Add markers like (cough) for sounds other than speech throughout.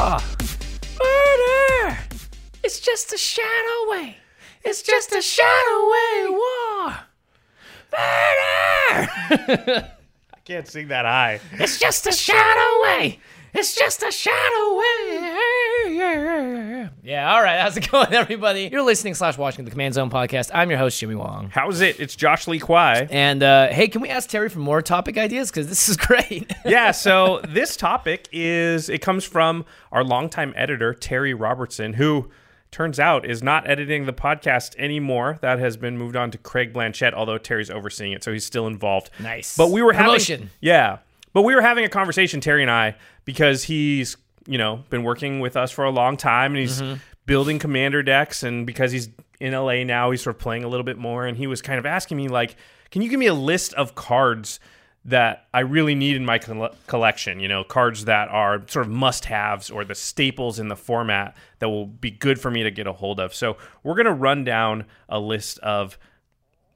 Murder! It's just a shadow way. It's just a shadow way. Whoa! Murder! (laughs) I can't sing that high. it's just a shadow way. It's just a shadow way. Yeah, all right. How's it (laughs) going, everybody? You're listening slash watching the Command Zone podcast. I'm your host, Jimmy Wong. How's it? It's Josh Lee Kwai. And uh, hey, can we ask Terry for more topic ideas? Because this is (laughs) great. yeah, (laughs) so this topic is it comes from our longtime editor, Terry Robertson, who turns out is not editing the podcast anymore. That has been moved on to Craig Blanchett, although Terry's overseeing it, so he's still involved. Nice. But we were having Promotion. Yeah. But we were having a conversation, Terry and I, because he's, you know, been working with us for a long time and he's Mm-hmm. building commander decks and because he's in LA now, he's sort of playing a little bit more and he was kind of asking me like, "Can you give me a list of cards that I really need in my coll- collection, you know, cards that are sort of must-haves or the staples in the format that will be good for me to get a hold of." So, we're going to run down a list of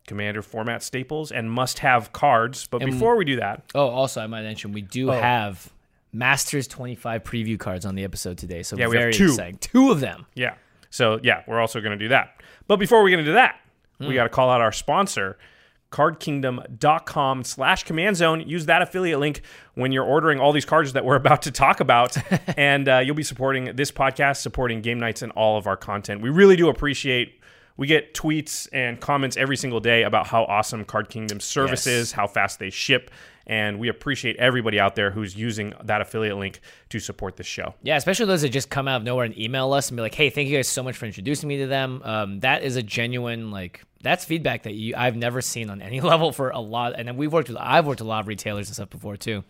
commander format staples and must-have cards, but before we do that, Oh, also, I might mention we do have Masters 25 preview cards on the episode today. So Yeah, we have two. exciting. Two of them. Yeah. So yeah, we're also going to do that. But before we get into that, we got to call out our sponsor, cardkingdom.com slash command zone. Use that affiliate link when you're ordering all these cards that we're (laughs) about to talk about. (laughs) and uh, you'll be supporting this podcast, supporting game nights and all of our content. We really do appreciate we get tweets and comments every single day about how awesome Card Kingdom's service Yes. is, how fast they ship, and we appreciate everybody out there who's using that affiliate link to support this show. Yeah, especially those that just come out of nowhere and email us and be like, "Hey, thank you guys so much for introducing me to them." Um, that is a genuine like that's feedback that you I've never seen on any (laughs) level for a lot. And then we've worked with I've worked with a lot of retailers and stuff before too.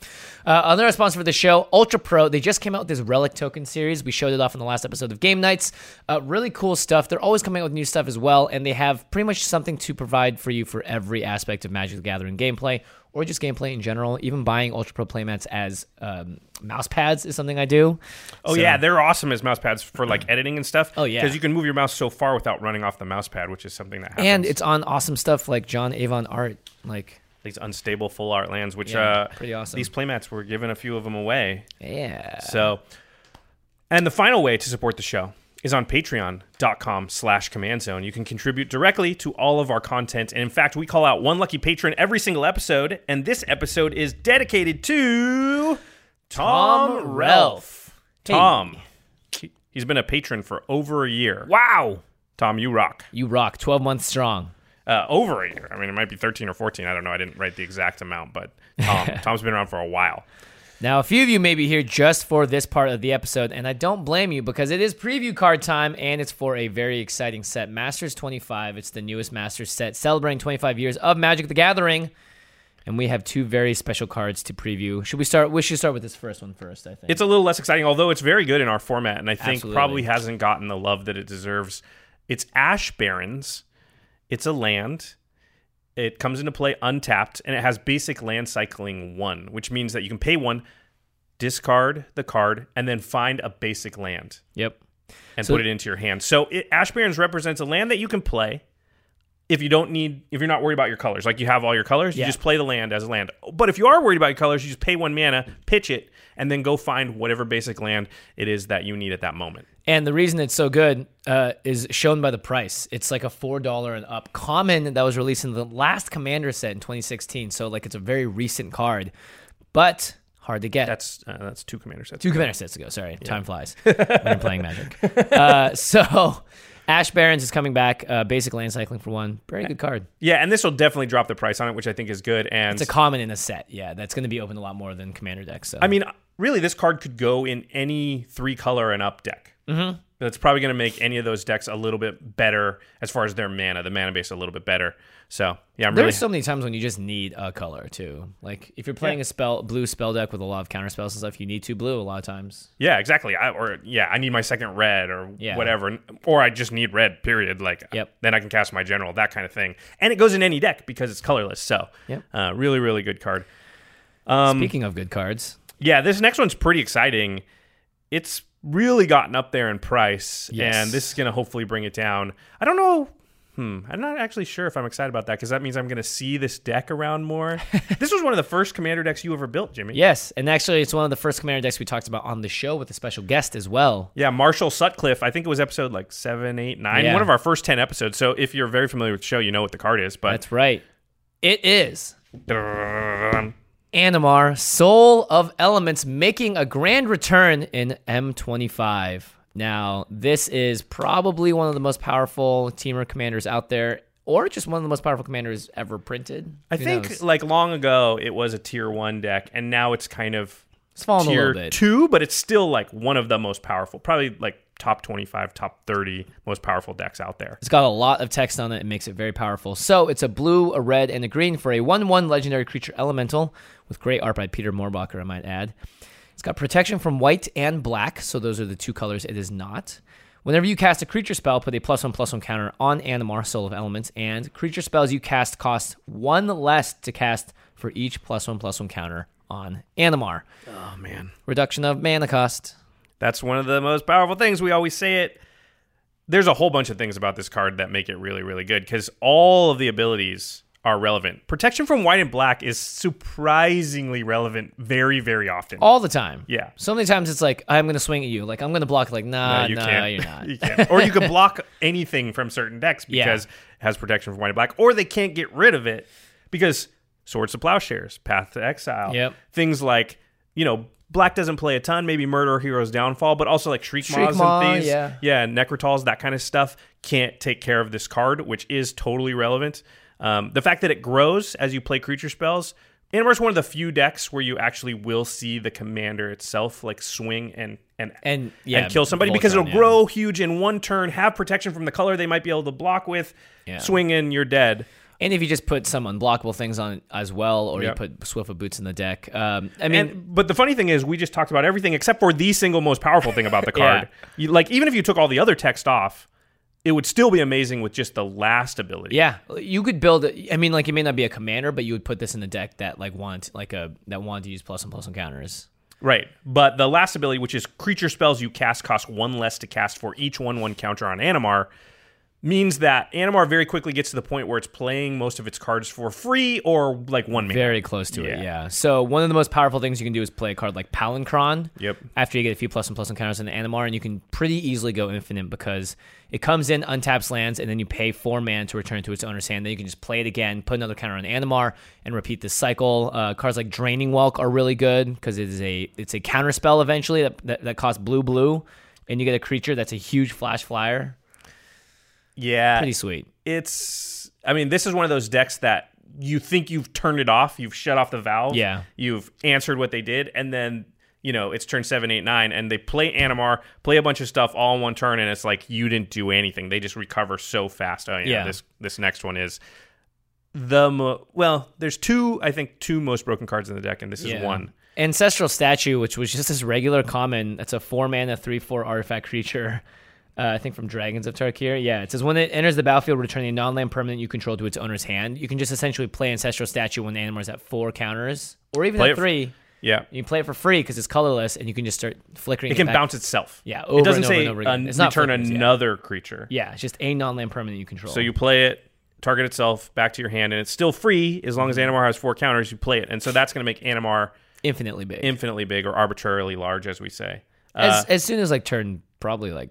Uh, another sponsor for the show, Ultra Pro. They just came out with this Relic Token series. We showed it off in the last episode of Game Nights. Uh, really cool stuff. They're always coming out with new stuff as well, and they have pretty much something to provide for you for every aspect of Magic the Gathering gameplay or just gameplay in general. Even buying Ultra Pro playmats as um, mouse pads is something I do. Oh So- yeah, they're awesome as mouse pads for like (clears throat) editing and stuff. Oh, yeah. because you can move your mouse so far without running off the mouse pad, which is something that happens. and it's on awesome stuff like John Avon art. Like, these unstable full art lands, which Yeah, uh, pretty awesome. These playmats were giving a few of them away. yeah. So, and the final way to support the show is on patreon.com slash command zone. You can contribute directly to all of our content. And in fact, we call out one lucky patron every single episode. And this episode is dedicated to Tom, Tom. Ralph. Tom. he- He's been a patron for over a year. Wow. Tom, you rock. You rock. 12 months strong. Uh, over a year. I mean, it might be 13 or 14. I don't know. I didn't write the exact amount, but Tom, (laughs) Tom's been around for a while. Now, a few of you may be here just for this part of the episode, and I don't blame you because it is preview card time and it's for a very exciting set Masters 25. It's the newest Masters set celebrating 25 years of Magic the Gathering. And we have two very special cards to preview. Should we start? We should start with this first one first, I think. It's a little less exciting, although it's very good in our format, and I think Absolutely. probably hasn't gotten the love that it deserves. It's Ash Barrens. It's a land. It comes into play untapped, and it has basic land cycling one, which means that you can pay one, discard the card, and then find a basic land. yep. and So- put it into your hand. So it, Ash Barrens represents a land that you can play if you don't need if you're not worried about your colors. Like you have all your colors, you just play the land as a land. But if you are worried about your colors, you just pay one mana, pitch it, and then go find whatever basic land it is that you need at that moment. And the reason it's so good uh, is shown by the price. It's like a four dollar and up common that was released in the last Commander set in 2016. So like it's a very recent card, but hard to get. That's uh, that's two commander sets. Two Commander sets ago. Sorry, time flies (laughs) when you're playing Magic. Uh, so (laughs) Ash Barrens is coming back. Uh, basic land cycling for one. Very good card. Yeah, and this will definitely drop the price on it, which I think is good. And It's a common in a set. Yeah, that's going to be open a lot more than Commander decks. So I mean, really, this card could go in any three color and up deck. Mm-hmm. That's probably going to make any of those decks a little bit better as far as their mana, the mana base a little bit better. So yeah, I'm really There's so many times when you just need a color too. Like if you're playing a spell blue spell deck with a lot of counter spells and stuff, you need two blue a lot of times. yeah, exactly. I, or yeah, I need my second red or Yeah. whatever, or I just need red. Period. Like Yep. then I can cast my general, that kind of thing, and it goes in any deck because it's colorless. So Yep. uh, really, really good card. Um, Speaking of good cards, Yeah, this next one's pretty exciting. It's really gotten up there in price, Yes. and this is going to hopefully bring it down. I don't know. Hmm, I'm not actually sure if I'm excited about that because that means I'm going to see this deck around more. (laughs) this was one of the first commander decks you ever built, Jimmy. yes, and actually it's one of the first Commander decks we talked about on the show with a special guest as well. Yeah, Marshall Sutcliffe. I think it was episode like seven, eight, nine. Yeah. One of our first 10 episodes. So if you're very familiar with the show, you know what the card is. But That's right. It is Animar, Soul of Elements, making a grand return in M25. Now, this is probably one of the most powerful teamer commanders out there, or just one of the most powerful commanders ever printed. I Who think knows? like long ago it was a tier one deck, and now it's kind of it's fallen a tier little bit. two, but it's still like one of the most powerful, probably like top 25, top 30 most powerful decks out there. It's got a lot of text on it. It makes it very powerful. So it's a blue, a red, and a green for a 1 1 legendary creature elemental with great art by Peter Mohrbacher, I might add. It's got protection from white and black, so those are the two colors it is not. Whenever you cast a creature spell, put a plus one plus one counter on Animar, Soul of Elements, and creature spells you cast cost one less to cast for each plus one plus one counter on Animar. Oh man. Reduction of mana cost. That's one of the most powerful things. We always say it. There's a whole bunch of things about this card that make it really, really good because all of the abilities are relevant. Protection from white and black is surprisingly relevant very, very often. All the time. Yeah. So many times it's like, I'm going to swing at you. Like, I'm going to block. Like, nah, No, you nah, can't. you're (laughs) not. you can't. Or you can (laughs) block anything from certain decks Yeah. because it has protection from white and black, or they can't get rid of it because Swords to Plowshares, Path to Exile, Yep. things like you know. Black doesn't play a ton, maybe Murder Hero's Downfall, but also like Shriek, Shriek Maws Maw, and things. yeah. yeah, Nekrataals, that kind of stuff can't take care of this card, which is totally relevant. Um, the fact that it grows as you play creature spells, Animar's one of the few decks where you actually will see the commander itself like swing and and And, yeah, and kill somebody because it'll yeah. grow huge in one turn, have protection from the color they might be able to block with, Yeah. swing and you're dead. And if you just put some unblockable things on as well, or you put Swiftfoot Boots in the deck. Um, I mean, And, but the funny thing is, we just talked about everything except for the single most powerful thing about the (laughs) card. you, like even if you took all the other text off, it would still be amazing with just the last ability. yeah, you could build. it. I mean, like it may not be a commander, but you would put this in a deck that like want like a that wanted to use plus and plus plus encounters. Right. But the last ability, which is creature spells you cast cost one less to cast for each one one counter on Animar, means that Animar very quickly gets to the point where it's playing most of its cards for free or like one mana. Very close to it, Yeah. yeah. So one of the most powerful things you can do is play a card like Palinchron. Yep. After you get a few plus and plus encounters in Animar, and you can pretty easily go infinite because it comes in, untaps lands, and then you pay four mana to return it to its owner's hand. Then you can just play it again, put another counter on Animar, and repeat this cycle. Uh, cards like Draining Whelk are really good because it is a it's a counter spell eventually that, that that costs blue blue, and you get a creature that's a huge flash flyer. Yeah. Pretty sweet. it's I mean, this is one of those decks that you think you've turned it off, you've shut off the valve, Yeah. you've answered what they did, and then you know it's turn seven, eight, nine, and they play Animar, play a bunch of stuff all in one turn, and it's like you didn't do anything. They just recover so fast. Oh yeah, Yeah. this this next one is the mo- well. There's two, I think, two most broken cards in the deck, and this is one. Ancestral Statue, which was just this regular common. That's a four mana, three four artifact creature. Uh, I think from Dragons of Tarkir. Yeah, it says when it enters the battlefield, return a non-land permanent you control to its owner's hand. You can just essentially play Ancestral Statue when the is at four counters, or even Play at it- three. Yeah. You can play it for free because it's colorless, and you can just start flickering. It can back. bounce itself. Yeah, it doesn't over say over uh, It's not return yeah. another creature. Yeah, it's just a non-land permanent you control. So you play it, target itself, back to your hand, and it's still free as long as Mm-hmm. Animar has four counters. You play it, and so that's going to make Animar infinitely big. infinitely big or arbitrarily large, as we say. Uh, as as soon as like turn probably like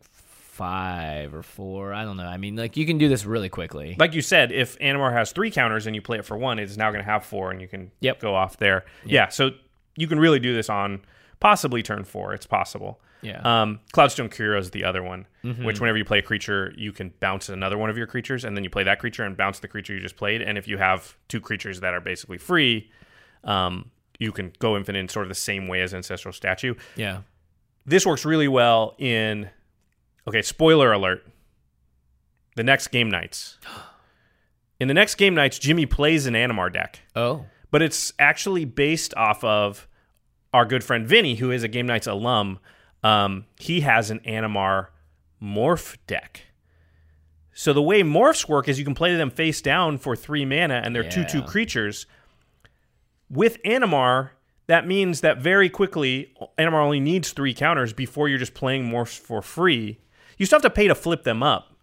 five or four. I don't know. I mean, like you can do this really quickly. like you said, if Animar has three counters and you play it for one, it's now going to have four, and you can Yep. go off there. Yeah, so you can really do this on possibly turn four. It's possible. Yeah. Um, Cloudstone Curio is the other one, Mm-hmm. which whenever you play a creature, you can bounce another one of your creatures, and then you play that creature and bounce the creature you just played. And if you have two creatures that are basically free, um, you can go infinite in sort of the same way as Ancestral Statue. yeah. This works really well in. Okay, spoiler alert. The next game nights. (gasps) In the next game nights, Jimmy plays an Animar deck Oh. but it's actually based off of our good friend Vinny, who is a Game Nights alum. Um, he has an Animar morph deck. So the way morphs work is you can play them face down for three mana, and they're two two creatures. With Animar, that means that very quickly, Animar only needs three counters before you're just playing morphs for free. You still have to pay to flip them up,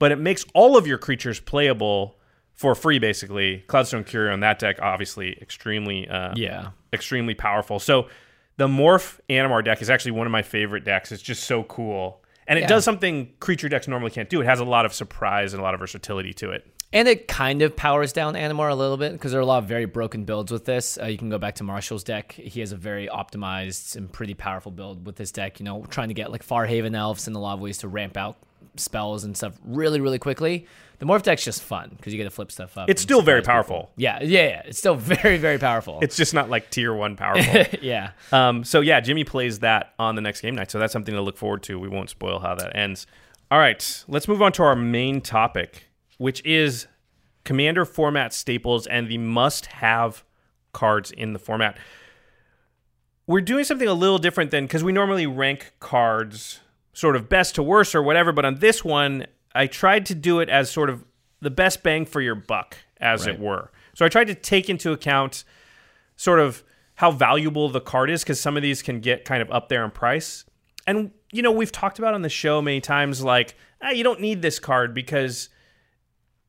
but it makes all of your creatures playable for free, basically. Cloudstone Curio on that deck, obviously, extremely, uh, Yeah. extremely powerful. So the Morph Animar deck is actually one of my favorite decks. It's just so cool. And it Yeah. does something creature decks normally can't do. It has a lot of surprise and a lot of versatility to it. And it kind of powers down Animar a little bit because there are a lot of very broken builds with this. Uh, you can go back to Marshall's deck. He has a very optimized and pretty powerful build with this deck. You know, trying to get like Farhaven elves and a lot of ways to ramp out spells and stuff really, really quickly. The Morph deck's just fun because you get to flip stuff up. It's still very surprise people. powerful. Yeah, yeah, yeah. It's still (laughs) very, very powerful. It's just not like tier one (laughs) powerful. yeah. Um, so yeah, Jimmy plays that on the next game night. So that's something to look forward to. We won't spoil how that ends. All right, let's move on to our main topic, which is commander format staples and the must-have cards in the format. We're doing something a little different than because we normally rank cards sort of best to worst or whatever, but on this one, I tried to do it as sort of the best bang for your buck, as it were. So I tried to take into account sort of how valuable the card is because some of these can get kind of up there in price. And you know, we've talked about on the show many times like, ah, you don't need this card because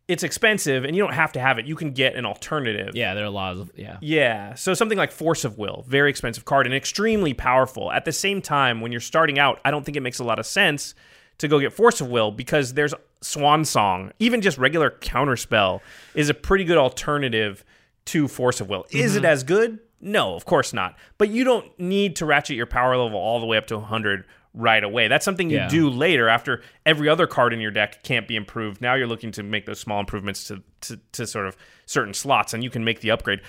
it's expensive and you don't have to have it. You can get an alternative. Yeah, there are a lot of yeah. Yeah. So something like Force of Will, very expensive card and extremely powerful. At the same time, when you're starting out, I don't think it makes a lot of sense to go get Force of Will because there's Swan Song. Even just regular Counterspell is a pretty good alternative to Force of Will. Is it mm-hmm. as good? No, of course not. But you don't need to ratchet your power level all the way up to 100 right away. That's something you Yeah. do later after every other card in your deck can't be improved. Now you're looking to make those small improvements to, to, to sort of certain slots and you can make the upgrade.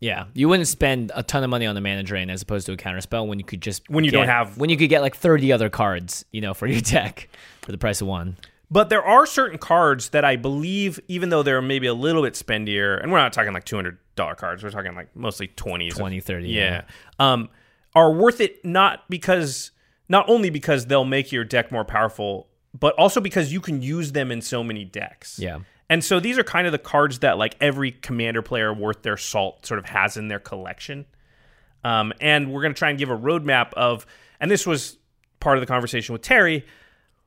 Yeah, you wouldn't spend a ton of money on the mana drain as opposed to a counter spell when you could just When you don't have- when you could get like thirty other cards, you know, for your (laughs) deck for the price of one. But there are certain cards that I believe, even though they're maybe a little bit spendier, and we're not talking like two hundred dollar cards, we're talking like mostly twenties, 20, 30, yeah, um, are worth it not because not only because they'll make your deck more powerful, but also because you can use them in so many decks. Yeah. And so these are kind of the cards that like every commander player worth their salt sort of has in their collection. Um, and we're going to try and give a roadmap of, and this was part of the conversation with Terry,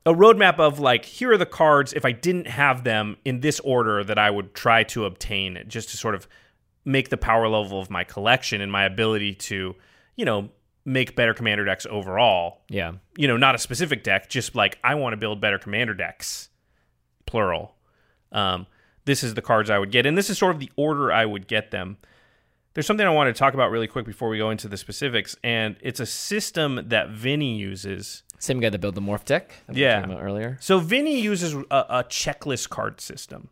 a roadmap of like, here are the cards, if I didn't have them in this order, that I would try to obtain just to sort of make the power level of my collection and my ability to, you know, make better commander decks overall. Yeah, You know, not a specific deck, just like I want to build better commander decks, plural. Um, this is the cards I would get, and this is sort of the order I would get them. There's something I want to talk about really quick before we go into the specifics, and it's a system that Vinny uses. same guy that built the morph deck. Yeah. about earlier. So Vinny uses a, a checklist card system.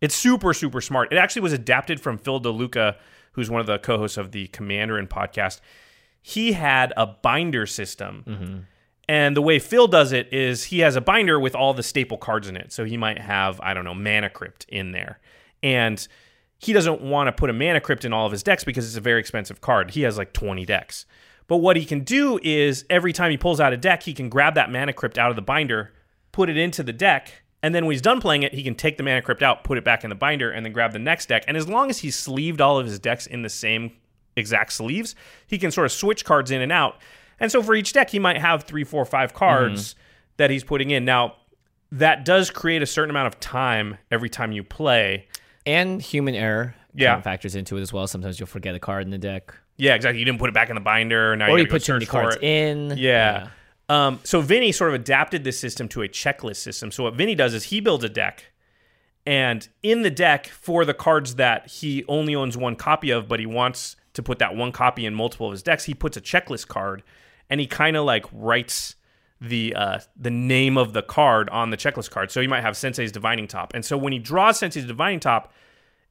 It's super super smart. It actually was adapted from Phil DeLuca, who's one of the co-hosts of the Commander and podcast. He had a binder system. Mm-hmm. And the way Phil does it is he has a binder with all the staple cards in it. So he might have, I don't know, Mana Crypt in there. And he doesn't want to put a Mana Crypt in all of his decks because it's a very expensive card. He has like 20 decks. But what he can do is every time he pulls out a deck, he can grab that Mana Crypt out of the binder, put it into the deck, and then when he's done playing it, he can take the Mana Crypt out, put it back in the binder, and then grab the next deck. And as long as he's sleeved all of his decks in the same exact sleeves. He can sort of switch cards in and out. And so for each deck, he might have three, four, five cards Mm-hmm. that he's putting in. Now, that does create a certain amount of time every time you play. And human error Yeah. factors into it as well. Sometimes you'll forget a card in the deck. Yeah, exactly. You didn't put it back in the binder. Now Or you, you put too many cards it. in. Yeah. Um, so Vinny sort of adapted this system to a checklist system. So what Vinny does is he builds a deck, and in the deck for the cards that he only owns one copy of, but he wants to put that one copy in multiple of his decks, he puts a checklist card, and he kind of like writes the uh, the name of the card on the checklist card. So you might have Sensei's Divining Top, and so when he draws Sensei's Divining Top,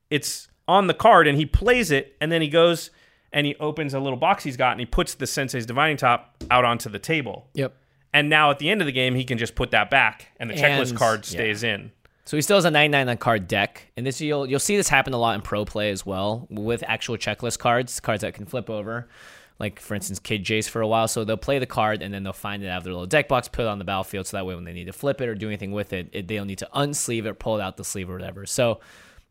it's on the card and he plays it and then he goes and he opens a little box he's got and he puts the sensei's divining top out onto the table Yep. and now at the end of the game he can just put that back and the checklist And- card yeah. stays in So he still has a 99 on card deck, and this you'll you'll see this happen a lot in pro play as well with actual checklist cards, cards that can flip over. Like for instance, Kid Jace for a while, so they'll play the card and then they'll find it out of their little deck box, put it on the battlefield, so that way when they need to flip it or do anything with it, it they don't need to unsleeve it, or pull it out the sleeve or whatever. So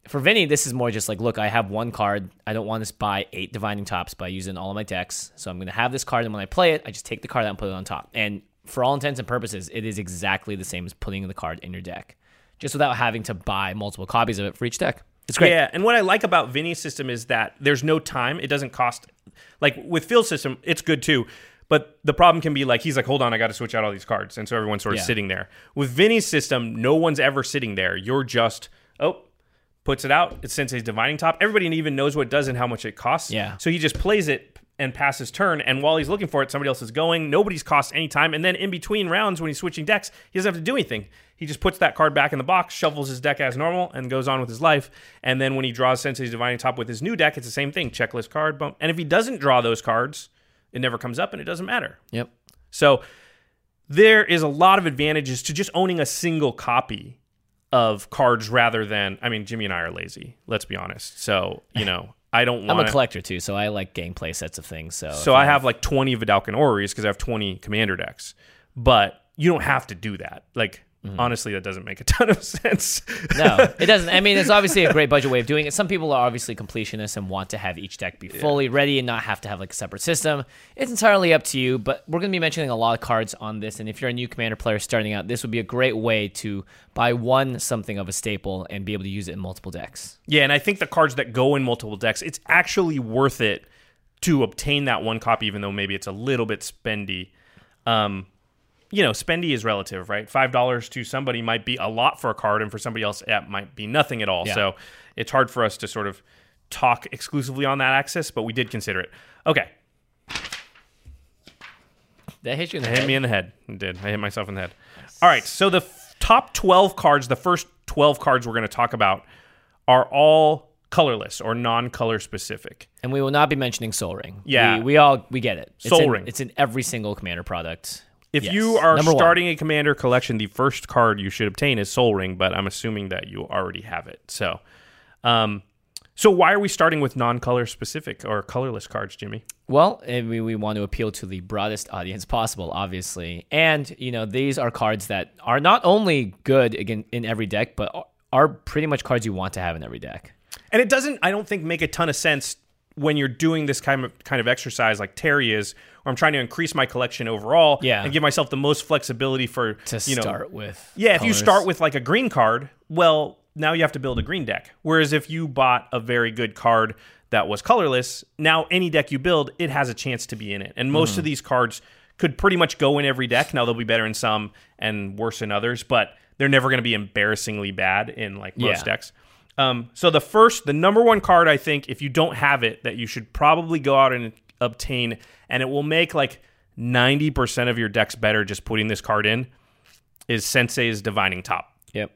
for Vinny, this is more just like, look, I have one card. I don't want to buy eight divining tops by using all of my decks. So I'm going to have this card, and when I play it, I just take the card out and put it on top. And for all intents and purposes, it is exactly the same as putting the card in your deck, just without having to buy multiple copies of it for each deck. It's great. Yeah, and what I like about Vinny's system is that there's no time. It doesn't cost like with Phil's system, it's good too. But the problem can be like he's like, hold on, I got to switch out all these cards, and so everyone's sort of Yeah. sitting there. With Vinny's system, no one's ever sitting there. You're just oh, puts it out. It's Sensei's divining top. Everybody even knows what it does and how much it costs. Yeah. So he just plays it and pass his turn, and while he's looking for it, somebody else is going. Nobody's cost any time, and then in between rounds when he's switching decks, he doesn't have to do anything. He just puts that card back in the box, shuffles his deck as normal, and goes on with his life. And then when he draws Sensei's Divining Top with his new deck, it's the same thing. Checklist card, boom. And if he doesn't draw those cards, it never comes up and it doesn't matter. Yep. So there is a lot of advantages to just owning a single copy of cards rather than I mean, Jimmy and I are lazy, let's be honest. So, you know, I don't I'm a collector too, so I like gameplay sets of things. So, so I have like 20 Vedalken Orreries because I have 20 commander decks. But you don't have to do that. Like, honestly, that doesn't make a (laughs) ton of sense. no, it doesn't. I mean, it's obviously a great budget way of doing it. Some people are obviously completionists and want to have each deck be fully ready and not have to have like a separate system. It's entirely up to you, but we're going to be mentioning a lot of cards on this. And if you're a new commander player starting out, this would be a great way to buy one something of a staple and be able to use it in multiple decks. yeah, and I think the cards that go in multiple decks, it's actually worth it to obtain that one copy, even though maybe it's a little bit spendy. Um, you know, spendy is relative, right? Five dollars to somebody might be a lot for a card, and for somebody else, it might be nothing at all. Yeah. So it's hard for us to sort of talk exclusively on that axis, but we did consider it. Okay, That hit you in the It hit me in the head. It did. I hit myself in the head. All right. So the f- top 12 cards, the first 12 cards we're going to talk about, are all colorless or non color specific. And we will not be mentioning Sol Ring. Yeah. We, we all, we get it. It's Soul in- Ring. It's in every single commander product. If Yes. you are Number one. starting a commander collection, the first card you should obtain is Sol Ring, but I'm assuming that you already have it. So, um, so why are we starting with non color specific or colorless cards, Jimmy? Well, and we, we want to appeal to the broadest audience possible, obviously. And, you know, these are cards that are not only good again in every deck, but are pretty much cards you want to have in every deck. And it doesn't, I don't think, make a ton of sense when you're doing this kind of kind of exercise like Terry is, where I'm trying to increase my collection overall Yeah. and give myself the most flexibility for To you know, start with. Yeah, if you start with like a green card, well, now you have to build a green deck. Whereas if you bought a very good card that was colorless, now any deck you build, it has a chance to be in it. And most mm-hmm. of these cards could pretty much go in every deck. Now they'll be better in some and worse in others, but they're never going to be embarrassingly bad in like most Yeah. decks. Um, so the first, the number one card, I think, if you don't have it, that you should probably go out and obtain, and it will make like ninety percent of your decks better just putting this card in, is Sensei's Divining Top. Yep.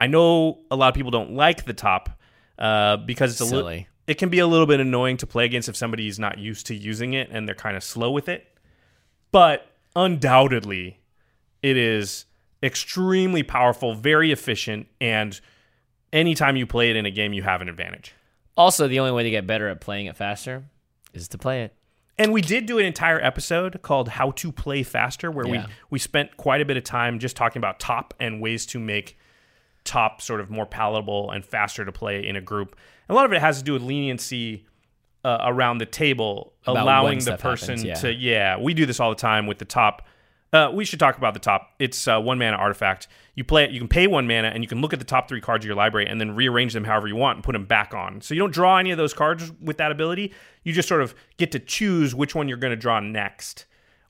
I know a lot of people don't like the top uh, because it's a little. It can be a little bit annoying to play against if somebody's not used to using it and they're kind of slow with it. But undoubtedly, it is extremely powerful, very efficient, and anytime you play it in a game, you have an advantage. Also, the only way to get better at playing it faster is to play it. And we did do an entire episode called "How to Play Faster," where Yeah. we we spent quite a bit of time just talking about top and ways to make top sort of more palatable and faster to play in a group. A lot of it has to do with leniency uh, around the table, About allowing the person happens, yeah. to yeah. We do this all the time with the top. Uh, we should talk about the top. It's uh, one mana artifact. You play it. You can pay one mana, and you can look at the top three cards of your library, and then rearrange them however you want and put them back on. So you don't draw any of those cards with that ability. You just sort of get to choose which one you're going to draw next.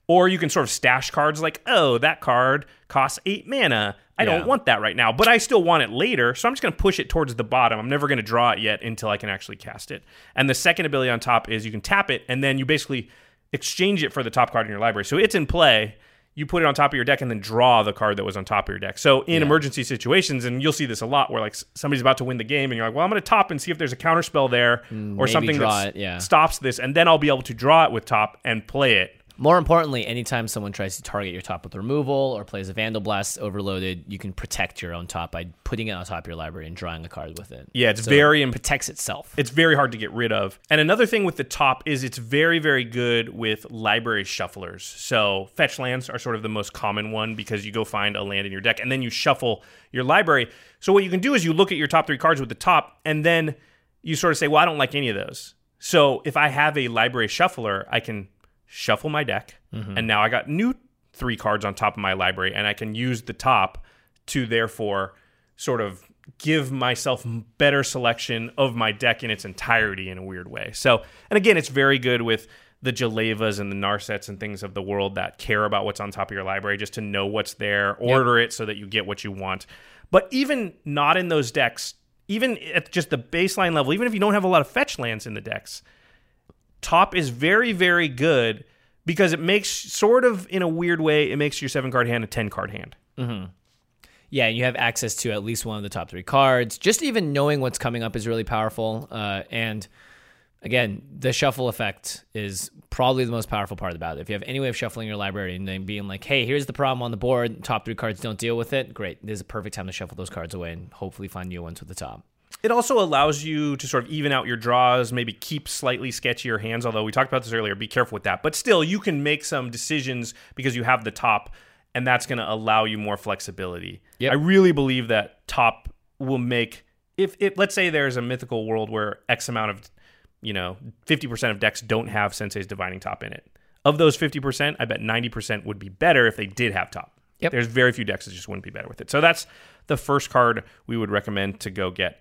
Or you can sort of stash cards like, oh, that card costs eight mana. I Yeah. don't want that right now, but I still want it later. So I'm just going to push it towards the bottom. I'm never going to draw it yet until I can actually cast it. And the second ability on top is you can tap it, and then you basically exchange it for the top card in your library. So it's in play. You put it on top of your deck and then draw the card that was on top of your deck. So in emergency situations, and you'll see this a lot, where like somebody's about to win the game, and you're like, "Well, I'm going to top and see if there's a counter spell there or something that yeah. stops this, and then I'll be able to draw it with top and play it." More importantly, anytime someone tries to target your top with removal or plays a Vandalblast overloaded, you can protect your own top by putting it on top of your library and drawing a card with it. Yeah, it's So very it protects itself. it's very hard to get rid of. And another thing with the top is it's very, very good with library shufflers. So fetch lands are sort of the most common one because you go find a land in your deck and then you shuffle your library. So what you can do is you look at your top three cards with the top and then you sort of say, well, I don't like any of those. So if I have a library shuffler, I can shuffle my deck mm-hmm. and now I got new three cards on top of my library and I can use the top to therefore sort of give myself better selection of my deck in its entirety in a weird way. So, and again, it's very good with the Jalevas and the Narsets and things of the world that care about what's on top of your library just to know what's there, order it so that you get what you want. But even not in those decks, even at just the baseline level, even if you don't have a lot of fetch lands in the decks, top is very, very good because it makes sort of in a weird way, it makes your seven card hand a 10 card hand. Yeah, and you have access to at least one of the top three cards. Just even knowing what's coming up is really powerful. Uh, and again, the shuffle effect is probably the most powerful part about it. If you have any way of shuffling your library and then being like, hey, here's the problem on the board, top three cards don't deal with it, great. This is a perfect time to shuffle those cards away and hopefully find new ones with the top. It also allows you to sort of even out your draws, maybe keep slightly sketchier hands, although we talked about this earlier. Be careful with that. But still, you can make some decisions because you have the top, and that's going to allow you more flexibility. Yep. I really believe that top will make, if, if let's say there's a mythical world where X amount of, you know, 50% of decks don't have Sensei's Divining Top in it. Of those 50%, I bet 90% would be better if they did have top. Yep. There's very few decks that just wouldn't be better with it. So that's the first card we would recommend to go get.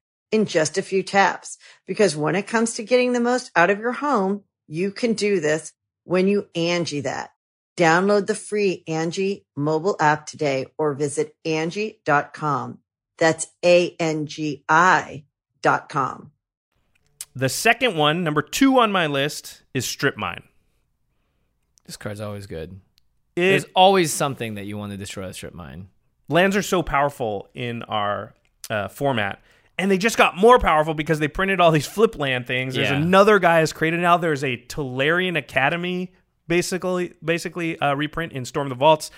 in just a few taps. Because when it comes to getting the most out of your home, you can do this when you Angie that. Download the free Angie mobile app today or visit Angie.com. That's A-N-G-I dot com. The second one, number two on my list, is Strip Mine. This card's always good. It, There's always something that you want to destroy a strip mine. lands are so powerful in our uh, format, and they just got more powerful because they printed all these flip land things. There's Yeah. another guy has created now. There's a Tolarian Academy, basically, basically uh, reprint in Storm the Vaults.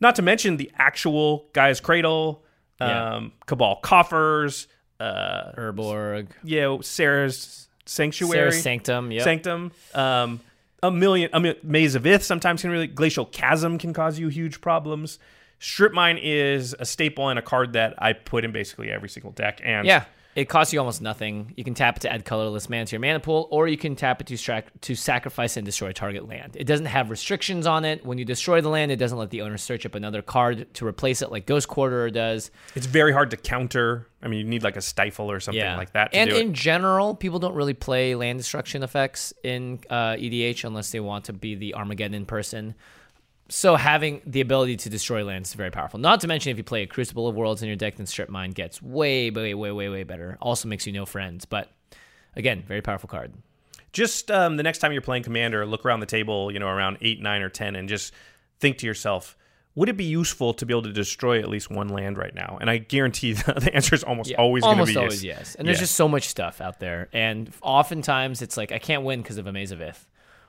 Not to mention the actual Gaea's Cradle, um, Yeah. Cabal Coffers, uh, Urborg, yeah, Sarah's Sanctuary, Serra's Sanctum. Yep. Sanctum. Um, a million, a million, Maze of Ith sometimes can really, Glacial Chasm can cause you huge problems. Strip Mine is a staple and a card that I put in basically every single deck. And Yeah. It costs you almost nothing. You can tap it to add colorless mana to your mana pool, or you can tap it to, strac- to sacrifice and destroy target land. It doesn't have restrictions on it. When you destroy the land, it doesn't let the owner search up another card to replace it like Ghost Quarterer does. It's very hard to counter. I mean, you need like a stifle or something like that. To and in it. general, people don't really play land destruction effects in uh, EDH unless they want to be the Armageddon person. So having the ability to destroy lands is very powerful. Not to mention if you play a Crucible of Worlds in your deck, then Strip Mine gets way, way, way, way, way better. Also makes you no friends, but again, very powerful card. just um, the next time you're playing commander look around the table you know around 8 9 or 10 and just think to yourself would it be useful to be able to destroy at least one land right now and i guarantee (laughs) the answer is almost always going to almost be always yes. yes. And there's Yeah. just so much stuff out there, and oftentimes it's like I can't win because of a Maze of Ith,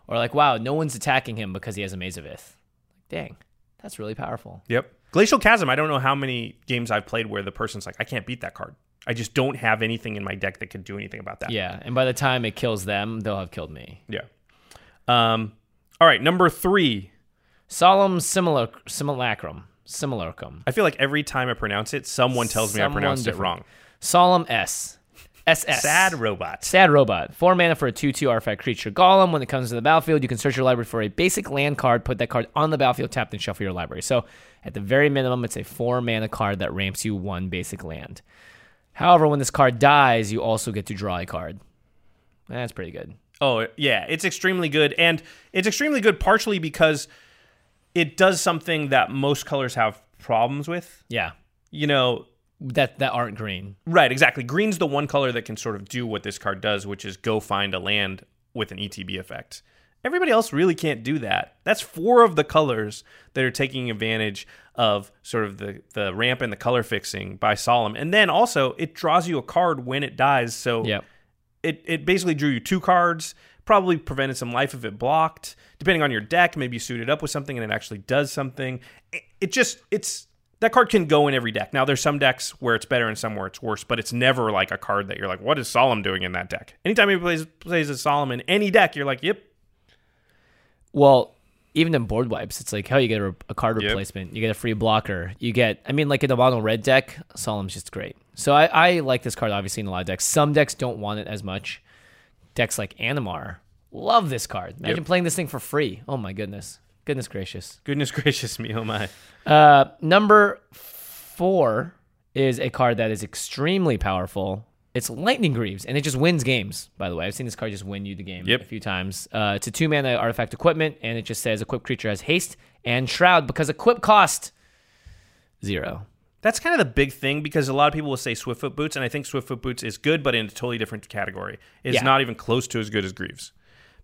or like wow, no one's attacking him because he has a Maze of Ith. Dang, that's really powerful. yep glacial chasm i don't know how many games i've played where the person's like i can't beat that card i just don't have anything in my deck that can do anything about that Yeah, and by the time it kills them, they'll have killed me. yeah um all right number three Solemn simulac- simulacrum. Simulacrum. i feel like every time i pronounce it someone tells me i pronounced it wrong Solemn S. SS. sad robot Sad Robot. Four mana for a 2 2 artifact creature golem. When it comes to the battlefield, you can search your library for a basic land card, put that card on the battlefield, tap, and shuffle your library. So, at the very minimum, it's a four mana card that ramps you one basic land. However, when this card dies, you also get to draw a card. That's pretty good. Oh, yeah, it's extremely good. And it's extremely good partially because it does something that most colors have problems with. Yeah. You know, That that aren't green. right, exactly. Green's the one color that can sort of do what this card does, which is go find a land with an ETB effect. Everybody else really can't do that. That's four of the colors that are taking advantage of sort of the, the ramp and the color fixing by Solemn. And then also, it draws you a card when it dies. So Yep. it, it basically drew you two cards, probably prevented some life if it blocked. Depending on your deck, maybe you suit it up with something and it actually does something. It, it just, it's, that card can go in every deck. Now, there's some decks where it's better and some where it's worse, but it's never like a card that you're like, what is Solemn doing in that deck? Anytime he plays, plays a Solemn in any deck, you're like, yep, Well, even in board wipes, it's like how you get a, a card Yep. replacement, you get a free blocker, you get. I mean, like in the mono red deck, Solemn's just great. So I, I like this card obviously in a lot of decks. Some decks don't want it as much. Decks like Animar love this card. Imagine Yep. playing this thing for free. Oh my goodness, goodness gracious. goodness gracious me, oh my. Uh, number four is a card that is extremely powerful. It's Lightning Greaves, and it just wins games. By the way, I've seen this card just win you the game Yep. a few times. Uh, it's a two mana artifact equipment, and it just says equipped creature has haste and shroud because equip cost zero. That's kind of the big thing because a lot of people will say Swiftfoot Boots, and I think Swiftfoot Boots is good, but in a totally different category. It's Yeah. not even close to as good as Greaves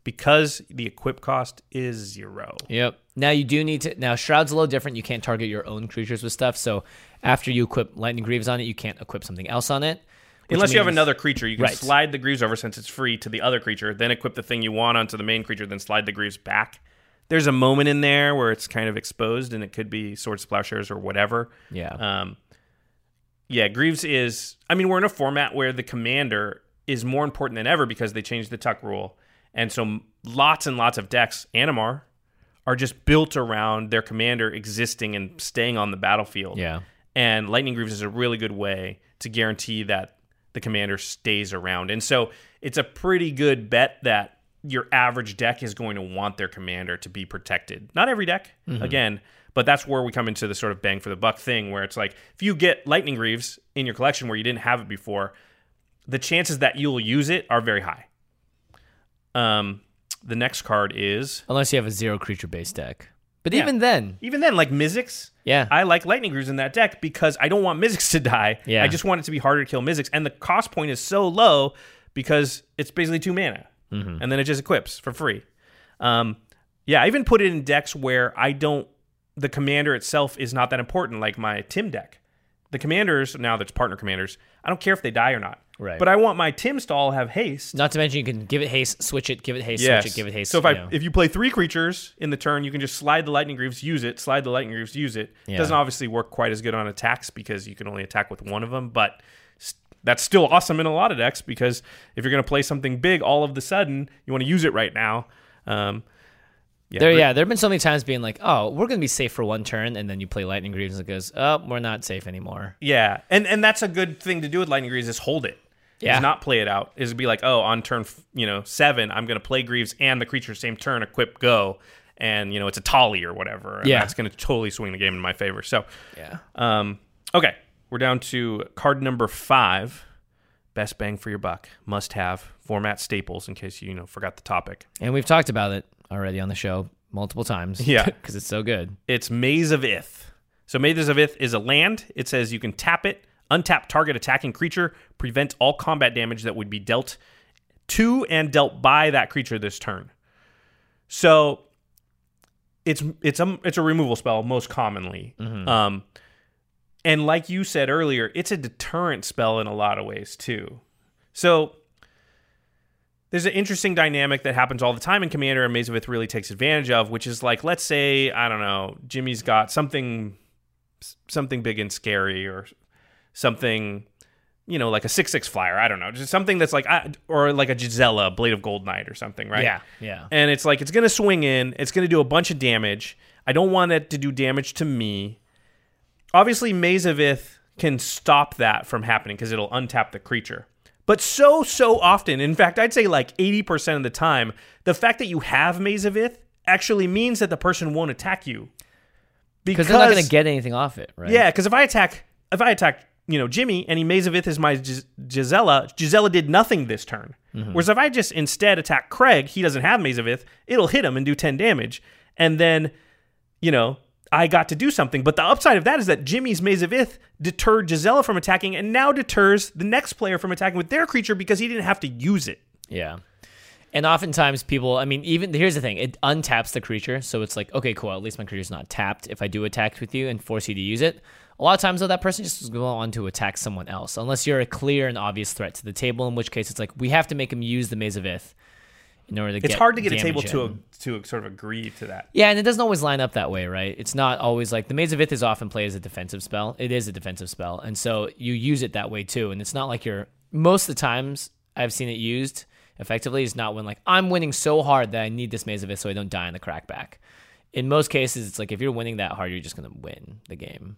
because the equip cost is zero. Yep. Now you do need to. Now shroud's a little different. You can't target your own creatures with stuff. So after you equip Lightning Greaves on it, you can't equip something else on it. Unless you have another creature, you can Right. slide the Greaves over since it's free to the other creature, then equip the thing you want onto the main creature, then slide the Greaves back. There's a moment in there where it's kind of exposed, and it could be Swords to Plowshares or whatever. Yeah. Um, yeah, Greaves is. I mean, we're in a format where the commander is more important than ever because they changed the tuck rule, and so lots and lots of decks, Animar, are just built around their commander existing and staying on the battlefield. Yeah. and Lightning Greaves is a really good way to guarantee that the commander stays around, and so it's a pretty good bet that your average deck is going to want their commander to be protected. Not every deck, mm-hmm. again, but that's where we come into the sort of bang for the buck thing, where it's like if you get Lightning Greaves in your collection where you didn't have it before, the chances that you'll use it are very high. Um, the next card is Unless you have a zero creature based deck. But Yeah. even then, even then like Mizzix. Yeah. I like Lightning Greaves in that deck because I don't want Mizzix (laughs) to die. Yeah. I just want it to be harder to kill Mizzix, and the cost point is so low because it's basically two mana, Mm-hmm. and then it just equips for free. Um, yeah, I even put it in decks where I don't. The commander itself is not that important, like my Tim deck. The commanders now that's partner commanders. I don't care if they die or not. Right. But I want my Tim stall have haste. not to mention you can give it haste, switch it, give it haste, Yes. switch it, give it haste. So if I know. if you play three creatures in the turn, you can just slide the lightning greaves, use it, slide the lightning greaves, use it. Yeah. Doesn't obviously work quite as good on attacks because you can only attack with one of them, but that's still awesome in a lot of decks because if you're going to play something big, all of the sudden you want to use it right now. Um, yeah, There, yeah, there have been so many times being like, "Oh, we're gonna be safe for one turn," and then you play Lightning Greaves and it goes, "Oh, we're not safe anymore." yeah, and and that's a good thing to do with lightning greaves is hold it Yeah. Is not play it out. Is be like, oh, on turn you know seven, I'm going to play Greaves and the creature same turn, equip go, and you know it's a Tolly or whatever. And Yeah. that's going to totally swing the game in my favor. So, Yeah. um, okay, we're down to card number five. Best bang for your buck, must have format staples. In case you, you know forgot the topic, And we've talked about it already on the show multiple times. Yeah. (laughs) Because it's so good. it's Maze of Ith. So Maze of Ith is a land. It says you can tap it, untap target attacking creature, prevent all combat damage that would be dealt to and dealt by that creature this turn. So it's it's a it's a removal spell most commonly. Um, and like you said earlier, it's a deterrent spell in a lot of ways too. So there's an interesting dynamic that happens all the time in Commander and Maze really takes advantage of, which is like, let's say, I don't know, Jimmy's got something something big and scary or something, you know, like a 6 6 flyer. I don't know. Just something that's like, or like a Gisela, Blade of Goldnight or something, right? Yeah. Yeah. And it's like, it's going to swing in, it's going to do a bunch of damage. I don't want it to do damage to me. Obviously, Maze of Ith can stop that from happening because it'll untap the creature. But so, so often, in fact, I'd say like 80% of the time, the fact that you have Maze of Ith actually means that the person won't attack you. Because they're not going to get anything off it, right? Yeah, because if I attack, if I attack, you know, Jimmy and he Maze of Ith is my Gis- Gisela, Gisela did nothing this turn. Mm-hmm. Whereas if I just instead attack Craig, he doesn't have Maze of Ith, it'll hit him and do 10 damage. And then, you know, I got to do something. But the upside of that is that Jimmy's Maze of Ith deterred Gisela from attacking and now deters the next player from attacking with their creature because he didn't have to use it. Yeah. And oftentimes people, I mean, even here's the thing, it untaps the creature. So it's like, okay, cool, at least my creature's not tapped if I do attack with you and force you to use it. A lot of times, though, that person just go on to attack someone else, unless you're a clear and obvious threat to the table, in which case it's like, we have to make him use the Maze of Ith in order to get It's hard to get a table to to sort of agree to that. Yeah, and it doesn't always line up that way, right? It's not always like the Maze of Ith is often played as a defensive spell. It is a defensive spell, and so you use it that way too. And it's not like you're most of the times I've seen it used effectively is not when like I'm winning so hard that I need this Maze of Ith so I don't die in the crackback. In most cases, it's like if you're winning that hard, you're just gonna win the game.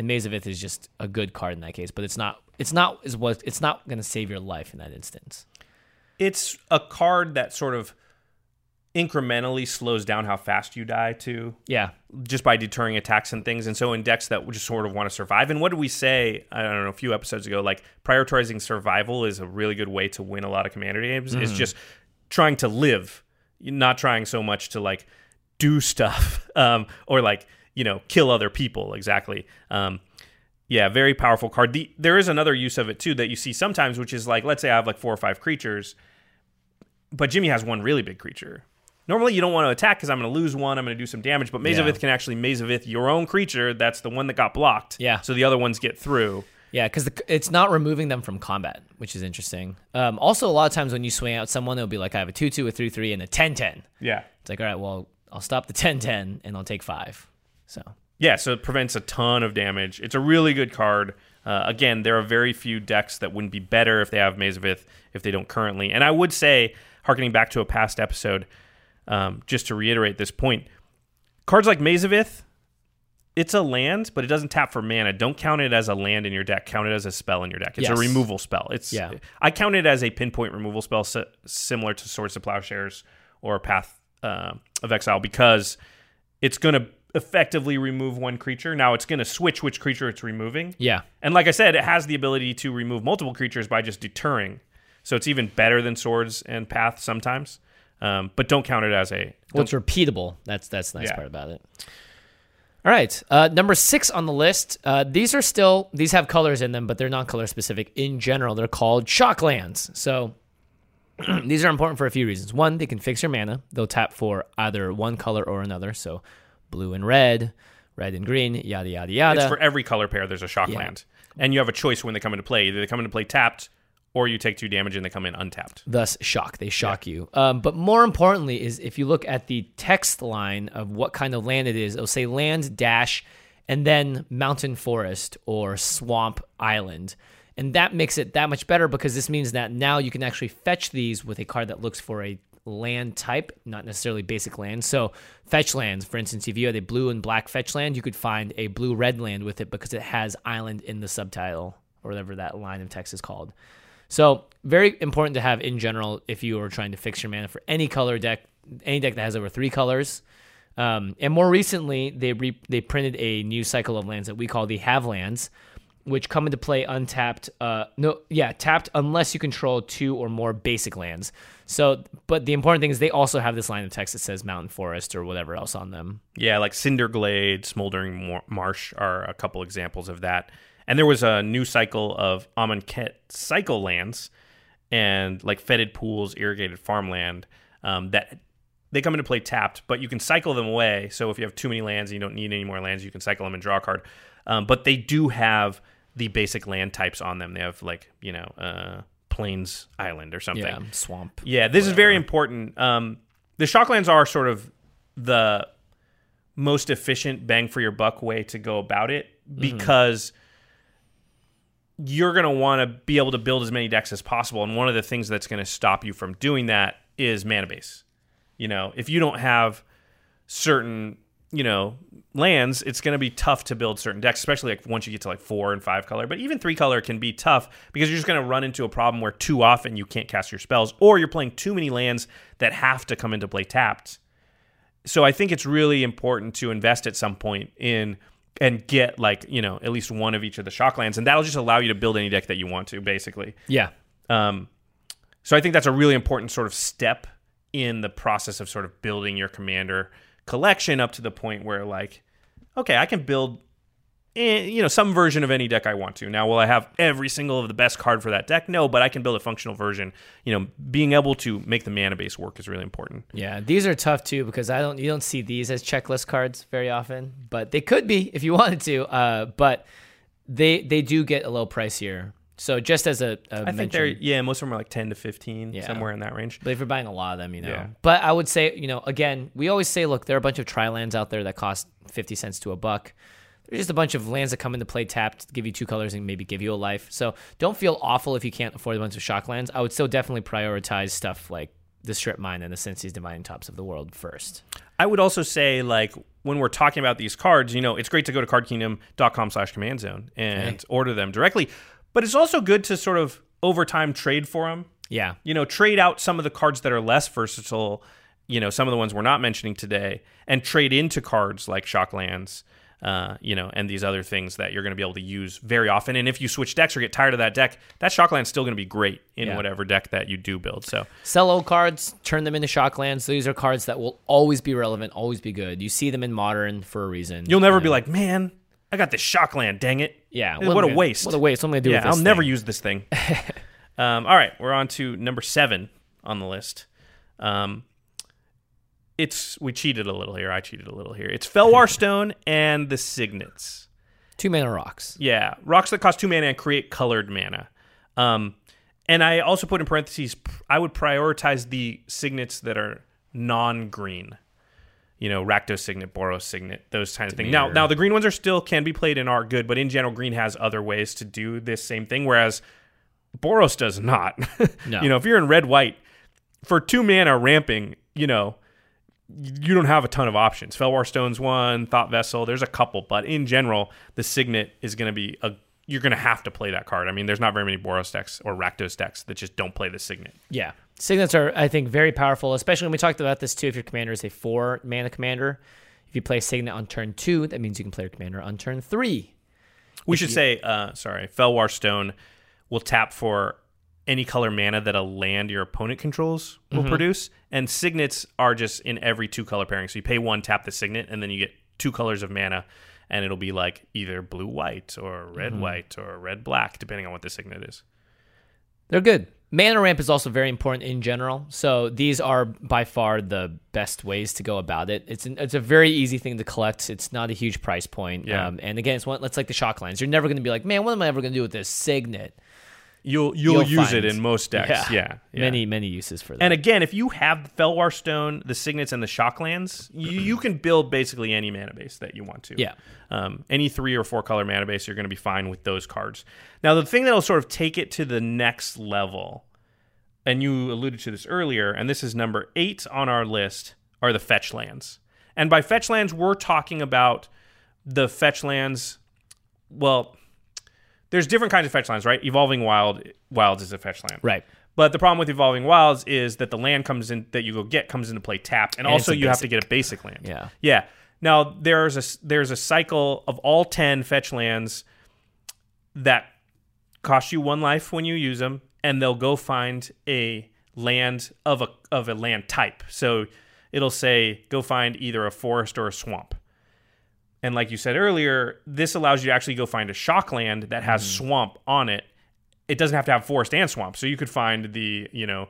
And Maze of Ith is just a good card in that case, but it's not. It's not is what it's not gonna save your life in that instance. It's a card that sort of incrementally slows down how fast you die too. Yeah, just by deterring attacks and things. And so in decks that just sort of want to survive. And what did we say? I don't know, a few episodes ago, like prioritizing survival is a really good way to win a lot of commander games. It's just trying to live, not trying so much to like do stuff (laughs) um, or like, you know, kill other people. Exactly. Um, yeah, very powerful card. The, there is another use of it too that you see sometimes, which is like, let's say I have like four or five creatures, but Jimmy has one really big creature. Normally, you don't want to attack because I'm going to lose one. I'm going to do some damage. But Maze of Yeah. Ith can actually Maze of Ith your own creature. That's the one that got blocked. Yeah. So the other ones get through. Yeah, because it's not removing them from combat, which is interesting. Um, also, a lot of times when you swing out someone, it'll be like, I have a 2 2, a 3 3, and a 10 10. Yeah. It's like, all right, well, I'll stop the (laughs) 10 10 and I'll take five. So, Yeah. So it prevents a ton of damage. It's a really good card. Uh, again, there are very few decks that wouldn't be better if they have Maze of Ith if they don't currently. And I would say, harkening back to a past episode, um, just to reiterate this point, cards like Maze of Ith, it's a land, but it doesn't tap for mana. Don't count it as a land in your deck. Count it as a spell in your deck. It's a removal spell. It's Yeah. I count it as a pinpoint removal spell, si- similar to Swords to Plowshares or Path uh, of Exile, because it's going to effectively remove one creature. Now it's going to switch which creature it's removing. yeah. And like I said, it has the ability to remove multiple creatures by just deterring. So it's even better than Swords and Path sometimes. Um, but don't count it as a. Well, it's repeatable. That's that's the nice Yeah. part about it. All right, uh, number six on the list. Uh, these are still these have colors in them, but they're not color specific. In general, they're called shock lands. So (clears throat) these are important for a few reasons. One, they can fix your mana. They'll tap for either one color or another. So blue and red, red and green, yada yada yada. It's for every color pair. There's a shock Yeah. land, and you have a choice when they come into play. Either they come into play tapped, or you take two damage and they come in untapped. thus shock. They shock you. Um, but more importantly is if you look at the text line of what kind of land it is, it'll say land dash and then mountain forest or swamp island. And that makes it that much better because this means that now you can actually fetch these with a card that looks for a land type, not necessarily basic land. So fetch lands, for instance, if you had a blue and black fetch land, you could find a blue red land with it because it has island in the subtitle or whatever that line of text is called. So very important to have in general if you are trying to fix your mana for any color deck, any deck that has over three colors. Um, and more recently, they re- they printed a new cycle of lands that we call the Have lands, which come into play untapped. Uh, no, yeah, tapped unless you control two or more basic lands. So, but the important thing is they also have this line of text that says Mountain Forest or whatever else on them. Yeah, like Cinderglade, Smoldering Mar- Marsh are a couple examples of that. And there was a new cycle of Amonkhet cycle lands and like fetid pools, irrigated farmland um, that they come into play tapped, but you can cycle them away. So if you have too many lands and you don't need any more lands, you can cycle them and draw a card. Um, but they do have the basic land types on them. They have like you know uh, Plains Island or something. Yeah, swamp. Yeah, this is very important. Um, the shocklands are sort of the most efficient bang for your buck way to go about it because you're going to want to be able to build as many decks as possible. And one of the things that's going to stop you from doing that is mana base. You know, if you don't have certain, you know, lands, it's going to be tough to build certain decks, especially like once you get to like four and five color. But even three color can be tough because you're just going to run into a problem where too often you can't cast your spells, or you're playing too many lands that have to come into play tapped. So I think it's really important to invest at some point in and get like you know at least one of each of the shock lands, and that'll just allow you to build any deck that you want to, basically. Yeah. Um, so I think that's a really important sort of step in the process of sort of building your commander collection up to the point where like, okay, I can build, eh, you know, some version of any deck I want to. Now, will I have every single of the best card for that deck? No, but I can build a functional version. You know, being able to make the mana base work is really important. Yeah, these are tough too because I don't you don't see these as checklist cards very often, but they could be if you (laughs) wanted to. Uh, but they they do get a little pricier. So just as a, a I think they're yeah, most of them are like ten to fifteen, Yeah. somewhere in that range. But if you're buying a lot of them, you know. Yeah. But I would say, you know, again, we always say, look, there are a bunch of tri lands out there that cost fifty cents to a buck. There's just a bunch of lands that come into play tapped, give you two colors, and maybe give you a life. So don't feel awful if you can't afford a bunch of shock lands. I would still definitely prioritize stuff like the Strip Mine and the Sensei's Divining Tops of the world first. I would also say like when we're talking about these cards, you know, it's great to go to cardkingdom.com slash command zone and Okay. order them directly. But it's also good to sort of over time trade for them. Yeah. You know, trade out some of the cards that are less versatile, you know, some of the ones we're not mentioning today, and trade into cards like Shocklands, uh, you know, and these other things that you're going to be able to use very often. And if you switch decks or get tired of that deck, that Shockland's still going to be great in Yeah. whatever deck that you do build. So Sell old cards, turn them into shock lands. These are cards that will always be relevant, always be good. You see them in modern for a reason. you'll never you be like, man, I got this Shockland, dang it. yeah, what am a gonna- waste. What a waste. What am I going to do yeah, with this I'll never thing? use this thing. (laughs) um, all right, we're on to number seven on the list. Um, it's we cheated a little here. I cheated a little here. It's Fellwar (laughs) Stone and the Signets. Two mana rocks. Yeah, rocks that cost two mana and create colored mana. Um, and I also put in parentheses, I would prioritize the signets that are non-green. You know, Rakdos Signet, Boros Signet, those kind of things. Now, now the green ones are still can be played and are good, but in general, green has other ways to do this same thing, whereas Boros does not. (laughs) No. you know, if you're in red white for two mana ramping, you know, you don't have a ton of options. Fellwar Stone's one, Thought Vessel, there's a couple, but in general, the Signet is going to be a you're going to have to play that card. I mean, there's not very many Boros decks or Rakdos decks that just don't play the Signet. Yeah. Signets are, I think, very powerful, especially when we talked about this too. If your commander is a four mana commander, if you play Signet on turn two, that means you can play your commander on turn three. We should say, uh, sorry, Fellwar Stone will tap for any color mana that a land your opponent controls will produce, and Signets are just in every two color pairing. So you pay one, tap the Signet, and then you get two colors of mana, and it'll be like either blue white or red white or red black, depending on what the Signet is. They're good. Mana ramp is also very important in general. So these are by far the best ways to go about it. It's an, it's a very easy thing to collect. It's not a huge price point. Yeah. Um, and again, it's one. It's like the shock lines. You're never going to be like, man, what am I ever going to do with this Signet? You'll you'll, You'll use it in most decks. Yeah, yeah. Many many uses for that. And again, if you have the Fellwar Stone, the Signets, and the Shocklands, you, you can build basically any mana base that you want to. Yeah. Um, any three or four color mana base, you're going to be fine with those cards. Now, the thing that'll sort of take it to the next level, and you alluded to this earlier, and this is number eight on our list, are the fetch lands. And by fetch lands, we're talking about the fetch lands. Well, there's different kinds of fetch lands, right? Evolving Wild Wilds is a fetch land, Right. But the problem with Evolving Wilds is that the land comes in that you go get comes into play tapped, and, And also you have to get a basic land. Yeah. yeah. Now there's a there's a cycle of all ten fetch lands that cost you one life when you use them, and they'll go find a land of a of a land type. So it'll say go find either a forest or a swamp. And like you said earlier, this allows you to actually go find a shock land that has Mm-hmm. swamp on it. It doesn't have to have forest and swamp. So you could find the, you know,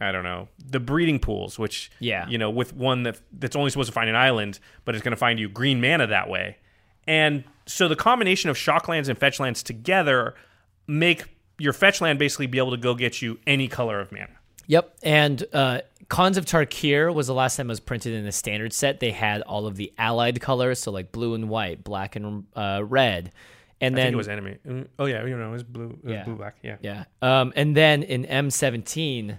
I don't know, the breeding pools, which Yeah. you know, with one that that's only supposed to find an island, but it's going to find you green mana that way. And so the combination of shock lands and fetch lands together make your fetch land basically be able to go get you any color of mana. Yep. And uh, Khans of Tarkir was the last time it was printed in the standard set. They had all of the allied colors, so like blue and white, black and uh, red. And I then think it was enemy. Mm, Oh yeah, you know, it was blue, it was Yeah. blue black. Yeah. Yeah. Um, and then in M17,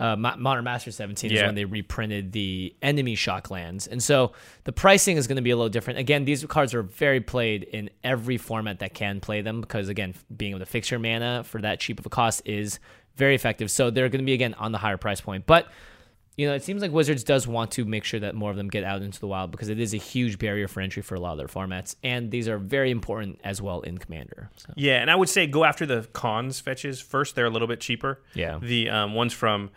uh, Modern Master 17 is when they reprinted the enemy shock lands. And so the pricing is going to be a little different. Again, these cards are very played in every format that can play them because, again, being able to fix your mana for that cheap of a cost is very effective. So they're going to be, again, on the higher price point. But you know, it seems like Wizards does want to make sure that more of them get out into the wild because it is a huge barrier for entry for a lot of their formats, and these are very important as well in Commander. So. Yeah, and I would say go after the Khans fetches first. They're a little bit cheaper. Yeah. The um, ones from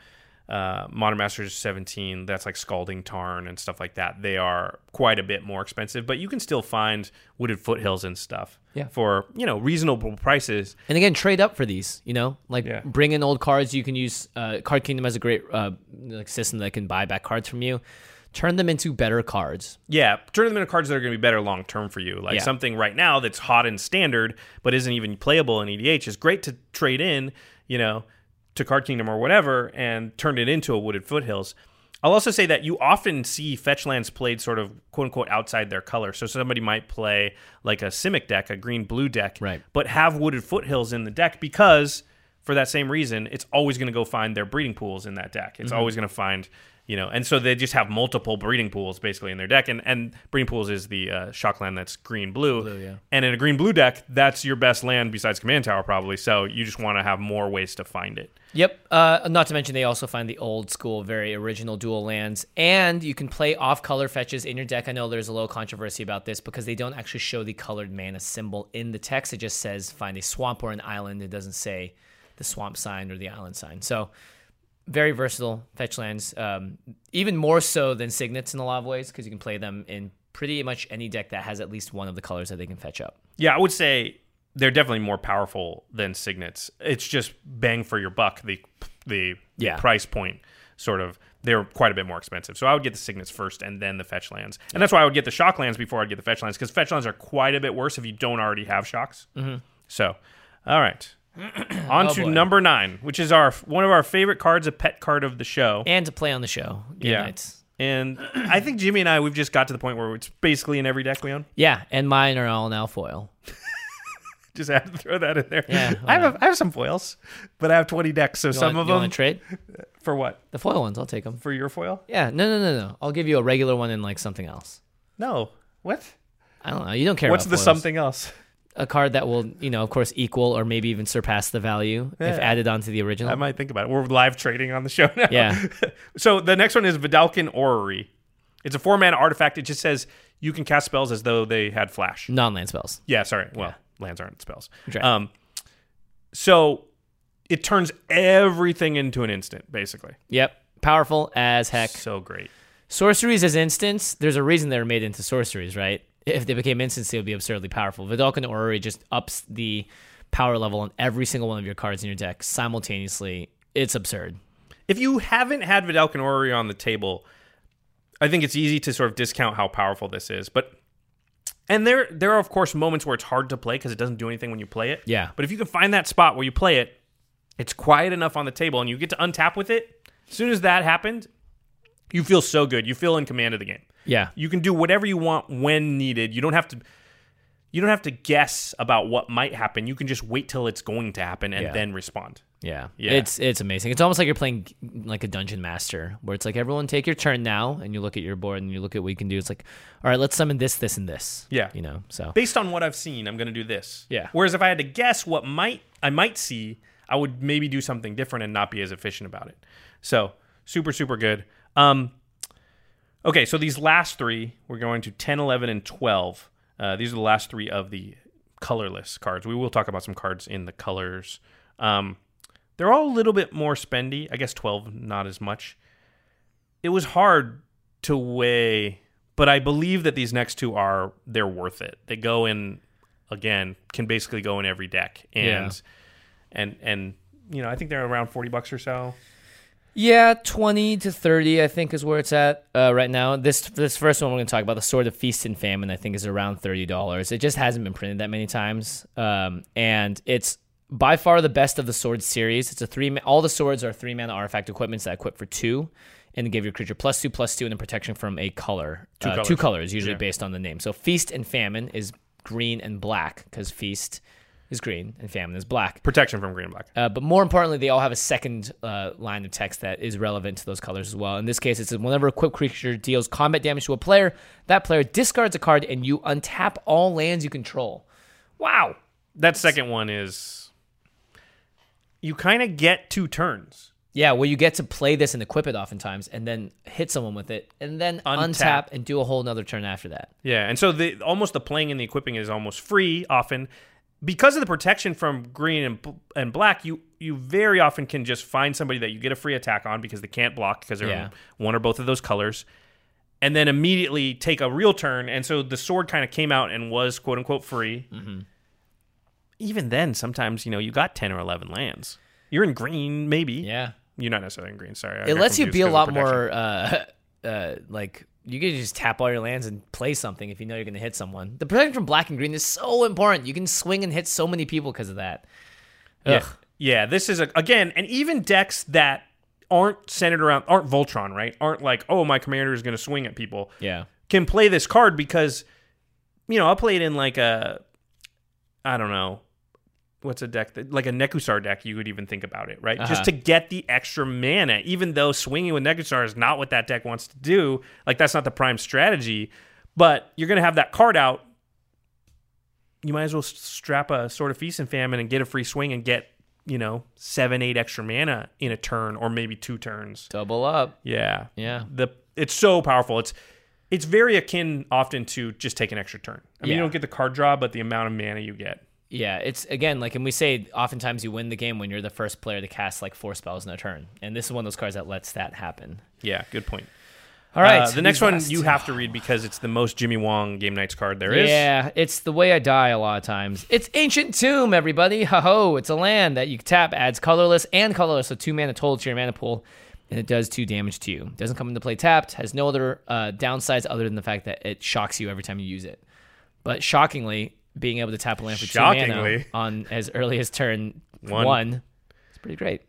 uh, Modern Masters 17, that's like Scalding Tarn and stuff like that. They are quite a bit more expensive, but you can still find Wooded Foothills and stuff Yeah. for, you know, reasonable prices. And again, trade up for these. You know, like Yeah. bring in old cards. You can use uh, Card Kingdom has a great uh, like system that can buy back cards from you. Turn them into better cards. Yeah, turn them into cards that are going to be better long term for you. Like Yeah. something right now that's hot and standard but isn't even playable in EDH is great to trade in, you know, to Card Kingdom or whatever and turn it into a Wooded Foothills. I'll also say that you often see fetch lands played sort of quote unquote outside their color. So somebody might play like a Simic deck, a green blue deck, Right. but have Wooded Foothills in the deck because for that same reason, it's always going to go find their breeding pools in that deck. Mm-hmm. It's always going to find, you know, and so they just have multiple breeding pools basically in their deck. And and breeding pools is the uh, shock land that's green blue. yeah. And in a green blue deck, that's your best land besides Command Tower probably. So you just want to have more ways to find it. Yep. Uh, not to mention, they also find the old school, very original dual lands, and you can play off color fetches in your deck. I know there's a little controversy about this because they don't actually show the colored mana symbol in the text. It just says find a swamp or an island. It doesn't say the swamp sign or the island sign. So very versatile fetch lands, um, even more so than signets in a lot of ways because you can play them in pretty much any deck that has at least one of the colors that they can fetch up. Yeah, I would say they're definitely more powerful than signets. It's just bang for your buck. The the, the Yeah. price point sort of they're quite a bit more expensive. So I would get the signets first and then the fetch lands, and that's why I would get the shock lands before I'd get the fetch lands because fetch lands are quite a bit worse if you don't already have shocks. Mm-hmm. So, all right. (clears throat) On Oh, to boy. number nine, which is our one of our favorite cards, a pet card of the show. And to play on the show. Game Yeah. nights. And I think Jimmy and I, we've just got to the point where it's basically in every deck we own. Yeah, and mine are all now foil. (laughs) Just have to throw that in there. Yeah, I have a, I have some foils, but I have twenty decks. So You some want, of you them want to trade (laughs) for what? the foil ones. I'll take them. For your foil? Yeah, no, no, no, no. I'll give you a regular one and like something else. No. What? I don't know. You don't care. What's the foils. something else? A card that will, you know, of course, equal or maybe even surpass the value if added onto the original. I might think about it. We're live trading on the show (laughs) now. Yeah. so the next one is Vedalken Orrery. It's a four mana artifact. It just says you can cast spells as though they had flash. Non-land spells. Yeah, sorry. Well, lands aren't spells. Right. Um, so it turns everything into an instant, basically. Yep. Powerful as heck. So great. Sorceries as instants, there's a reason they're made into sorceries, right? If they became instants, they would be absurdly powerful. Vedalken Orrery just ups the power level on every single one of your cards in your deck simultaneously. It's absurd. If you haven't had Vedalken Orrery on the table, I think it's easy to sort of discount how powerful this is. But and there there are of course moments where it's hard to play because it doesn't do anything when you play it. Yeah. But if you can find that spot where you play it, it's quiet enough on the table and you get to untap with it. As soon as that happened, you feel so good. You feel in command of the game. Yeah. You can do whatever you want when needed. You don't have to you don't have to guess about what might happen. You can just wait till it's going to happen and Yeah. then respond. Yeah. Yeah. It's it's amazing. It's almost like you're playing like a dungeon master where it's like everyone take your turn now and you look at your board and you look at what you can do. It's like, all right, let's summon this, this, and this. Yeah. You know, so Based on what I've seen, I'm going to do this. Yeah. Whereas if I had to guess what might I might see, I would maybe do something different and not be as efficient about it. So super super good. Um, okay, so these last three, we're going to 10, 11, and 12. Uh, these are the last three of the colorless cards. We will talk about some cards in the colors. Um, they're all a little bit more spendy. I guess 12, not as much. It was hard to weigh, but I believe that these next two are they're worth it. They go in again, can basically go in every deck. And Yeah. and and you know, I think they're around 40 bucks or so. Yeah, twenty to thirty, I think, is where it's at uh, right now. This this first one we're going to talk about, the Sword of Feast and Famine, I think, is around thirty dollars. It just hasn't been printed that many times, um, and it's by far the best of the Sword series. It's a three. All the swords are three mana artifact equipments that equip for two, and give your creature plus two, plus two, and then protection from a color. Two Uh, colors. Two colors, usually Yeah. based on the name. So Feast and Famine is green and black because Feast is green and Famine is black. Protection from green and black. Uh, but more importantly, they all have a second uh, line of text that is relevant to those colors as well. In this case, it says whenever a equipped creature deals combat damage to a player, that player discards a card and you untap all lands you control. Wow. That second one is you kind of get two turns. Yeah, well, you get to play this and equip it oftentimes, and then hit someone with it, and then Untap. untap, and do a whole nother turn after that. Yeah, and so the almost the playing and the equipping is almost free often because of the protection from green and, and black. You you very often can just find somebody that you get a free attack on because they can't block because they're Yeah. one or both of those colors, and then immediately take a real turn. And so the sword kind of came out and was quote unquote free. Even then, sometimes you know you got ten or eleven lands. You're in green, maybe. Yeah, You're not necessarily in green. Sorry, I it lets you be a lot more uh, (laughs) uh, like you can just tap all your lands and play something if you know you're going to hit someone. The protection from black and green is so important. You can swing and hit so many people because of that. Yeah. Yeah, this is a again, and even decks that aren't centered around aren't Voltron, right? Aren't like, oh, my commander is going to swing at people. Yeah. Can play this card because you know, I'll play it in like a I don't know. What's a deck that like a Nekusar deck you would even think about it, right? Uh-huh. Just to get the extra mana, even though swinging with Nekusar is not what that deck wants to do. Like that's not the prime strategy, but you're going to have that card out. You might as well strap a Sword of Feast and Famine and get a free swing and get, you know, seven, eight extra mana in a turn or maybe two turns. Double up. Yeah. Yeah. The it's so powerful. It's it's very akin often to just take an extra turn. I mean, you don't get the card draw, but the amount of mana you get. Yeah, it's again like, and we say oftentimes you win the game when you're the first player to cast like four spells in a turn, and this is one of those cards that lets that happen. Yeah, good point. All right, Uh, the next one last you have to read because it's the most Jimmy Wong Game Nights card there is. Yeah, it's the way I die a lot of times. It's Ancient Tomb, everybody. Ho ho! It's a land that you tap, adds colorless and colorless, so two mana total to your mana pool, and it does two damage to you. Doesn't come into play tapped. Has no other uh, downsides other than the fact that it shocks you every time you use it. But shockingly, being able to tap a land for two mana on as early as turn One. one, it's pretty great.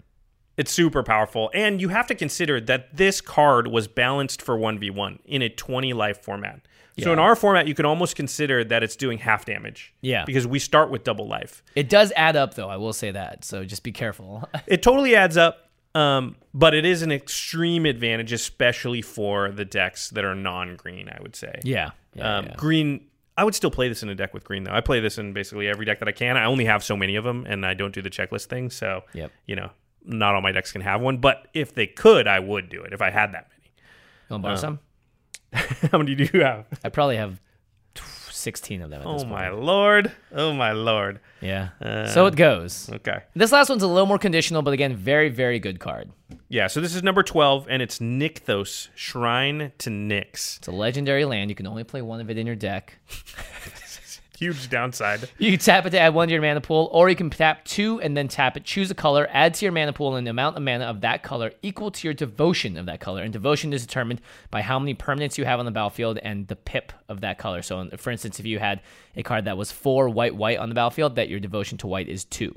It's super powerful. And you have to consider that this card was balanced for 1v1 in a 20 life format. So in our format, you can almost consider that it's doing half damage. Yeah. Because we start with double life. It does add up, though. I will say that. So just be careful. (laughs) It totally adds up, um, but it is an extreme advantage, especially for the decks that are non green, I would say. yeah. Yeah, um, yeah. Green. I would still play this in a deck with green though. I play this in basically every deck that I can. I only have so many of them, and I don't do the checklist thing. So, Yep. you know, not all my decks can have one. But if they could, I would do it if I had that many. You want to borrow um, some? (laughs) How many do you have? I probably have 16 of them at this Oh my lord! Oh my lord! Yeah. Uh, so it goes. Okay, This last one's a little more conditional, but again, very, very good card. yeah. So this is number twelve, and it's Nykthos Shrine to Nyx. It's a legendary land. You can only play one of it in your deck. (laughs) Huge downside. You can tap it to add one to your mana pool, or you can tap two and then tap it, choose a color, add to your mana pool an amount of mana of that color equal to your devotion of that color. And devotion is determined by how many permanents you have on the battlefield and the pip of that color. So, for instance, if you had a card that was four white white on the battlefield, that your devotion to white is two.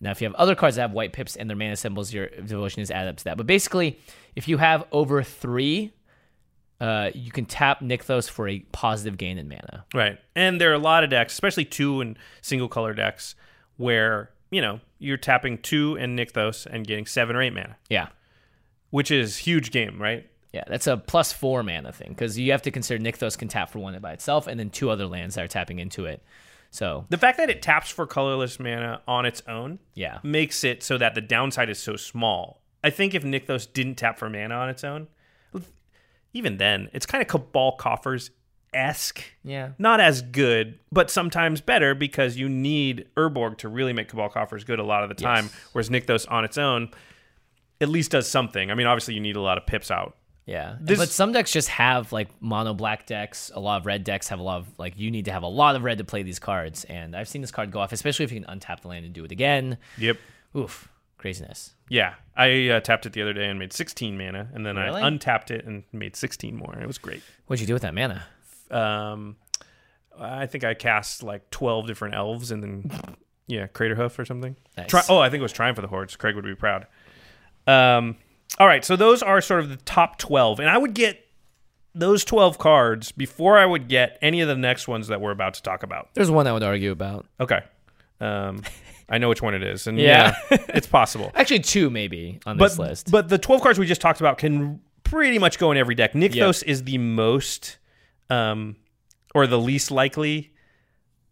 Now, if you have other cards that have white pips and their mana symbols, your devotion is added up to that. But basically, if you have over three uh, you can tap Nykthos for a positive gain in mana. Right. And there are a lot of decks, especially two and single color decks, where, you know, you're tapping two and Nykthos and getting seven or eight mana, Yeah. which is huge game, right? Yeah, that's a plus four mana thing because you have to consider Nykthos can tap for one by itself and then two other lands that are tapping into it. So, The fact that it taps for colorless mana on its own yeah. makes it so that the downside is so small. I think if Nykthos didn't tap for mana on its own, even then, it's kind of Cabal Coffers esque. Yeah. Not as good, but sometimes better because you need Urborg to really make Cabal Coffers good a lot of the time, Yes. whereas Nykthos on its own at least does something. I mean, obviously, you need a lot of pips out. Yeah. This- but some decks just have like mono black decks. A lot of red decks have a lot of like you need to have a lot of red to play these cards. And I've seen this card go off, especially if you can untap the land and do it again. Yep. Oof. Craziness. Yeah, I uh, tapped it the other day and made 16 mana, and then Really? I untapped it and made 16 more. It was great. What'd you do with that mana? um, I think I cast like twelve different elves, and then yeah, Craterhoof or something. Nice. Tri- oh, I think it was Triumph of the Hordes. Craig would be proud. Um, all right, so those are sort of the top twelve, and I would get those twelve cards before I would get any of the next ones that we're about to talk about. There's one I would argue about. Okay, um, (laughs) I know which one it is, and Yeah. yeah, it's possible. (laughs) Actually, two maybe on but this list. but the 12 cards we just talked about can pretty much go in every deck. Nykthos is the most um or the least likely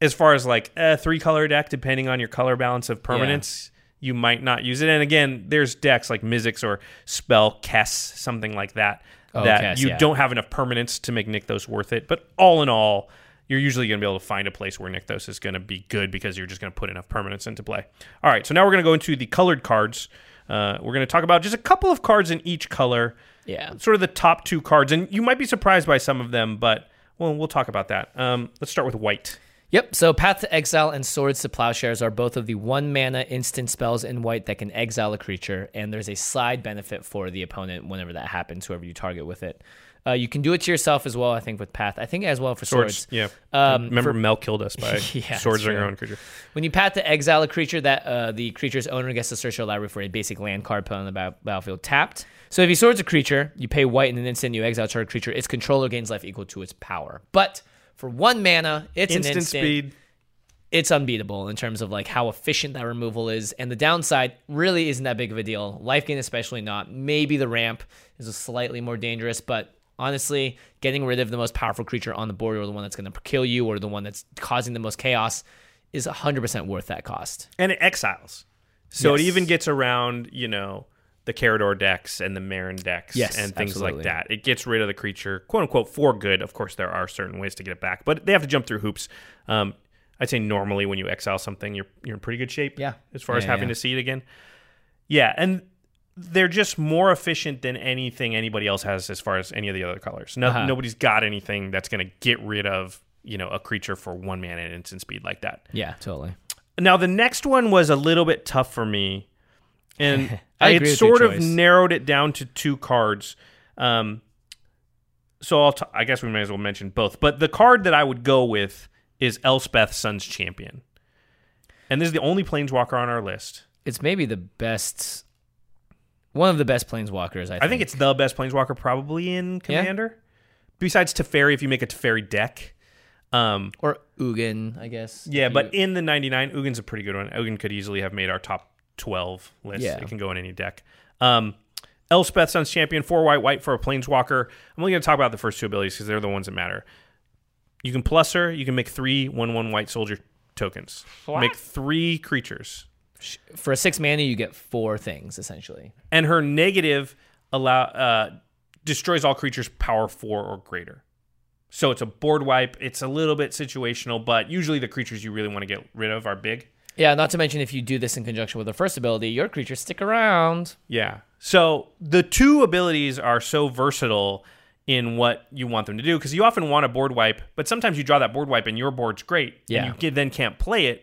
as far as like a three color deck depending on your color balance of permanence. You might not use it. And again, there's decks like Mizzix or Spell Kess, something like that, Oh, that Kess, you yeah. don't have enough permanence to make Nykthos worth it. But all in all, you're usually going to be able to find a place where Nykthos is going to be good because you're just going to put enough permanence into play. All right, so now we're going to go into the colored cards. Uh, we're going to talk about just a couple of cards in each color, yeah. sort of the top two cards, and you might be surprised by some of them, but well, we'll talk about that. Um, let's start with white. Yep. So Path to Exile and Swords to Plowshares are both of the one mana instant spells in white that can exile a creature, and there's a slide benefit for the opponent whenever that happens, whoever you target with it. Uh, you can do it to yourself as well, I think, with Path. I think as well for Swords. Yeah. Um, Remember, for- Mel killed us (laughs) by Yeah, swords on your own creature. When you path to exile a creature, that uh, the creature's owner gets to search your library for a basic land card put on the battlefield tapped. So if you swords a creature, you pay white in an instant, you exile target creature, its controller gains life equal to its power. But for one mana, it's Instant an instant. speed. It's unbeatable in terms of like how efficient that removal is, and the downside really isn't that big of a deal. Life gain, especially not. Maybe the ramp is slightly more dangerous, but honestly, getting rid of the most powerful creature on the board, or the one that's going to kill you, or the one that's causing the most chaos, is 100% worth that cost. and it exiles. So it even gets around, you know, the Karador decks and the Meren decks Yes, and things absolutely. like that. It gets rid of the creature, quote unquote, for good. Of course, there are certain ways to get it back, but they have to jump through hoops. Um, I'd say normally when you exile something, you're you're in pretty good shape. Yeah. as far as having yeah. to see it again. Yeah, and they're just more efficient than anything anybody else has as far as any of the other colors. No, Uh-huh. Nobody's got anything that's going to get rid of you know a creature for one mana and instant speed like that. Yeah, totally. Now the next one was a little bit tough for me, and (laughs) I I, had agree with your sort of narrowed it down to two cards. Um, so I'll t- I guess we may as well mention both. But the card that I would go with is Elspeth, Sun's Champion, and this is the only Planeswalker on our list. It's maybe the best, one of the best planeswalkers. I think. I think it's the best Planeswalker probably in Yeah. Commander, besides Teferi. If you make a Teferi deck. Um, or Ugin, I guess. Yeah, but you- in the 99, Ugin's a pretty good one. Ugin could easily have made our top 12 list. Yeah. It can go in any deck. Um, Elspeth, Sun's Champion, four white, white for a Planeswalker. I'm only going to talk about the first two abilities because they're the ones that matter. You can plus her. You can make three 1 1 white soldier tokens. Make three creatures. For a six mana, you get four things essentially. And her negative allow uh, destroys all creatures power four or greater. So it's a board wipe. It's a little bit situational, but usually the creatures you really want to get rid of are big. Yeah, not to mention if you do this in conjunction with the first ability, your creatures stick around. Yeah. So the two abilities are so versatile in what you want them to do because you often want a board wipe, but sometimes you draw that board wipe and your board's great, Yeah. and you then can't play it.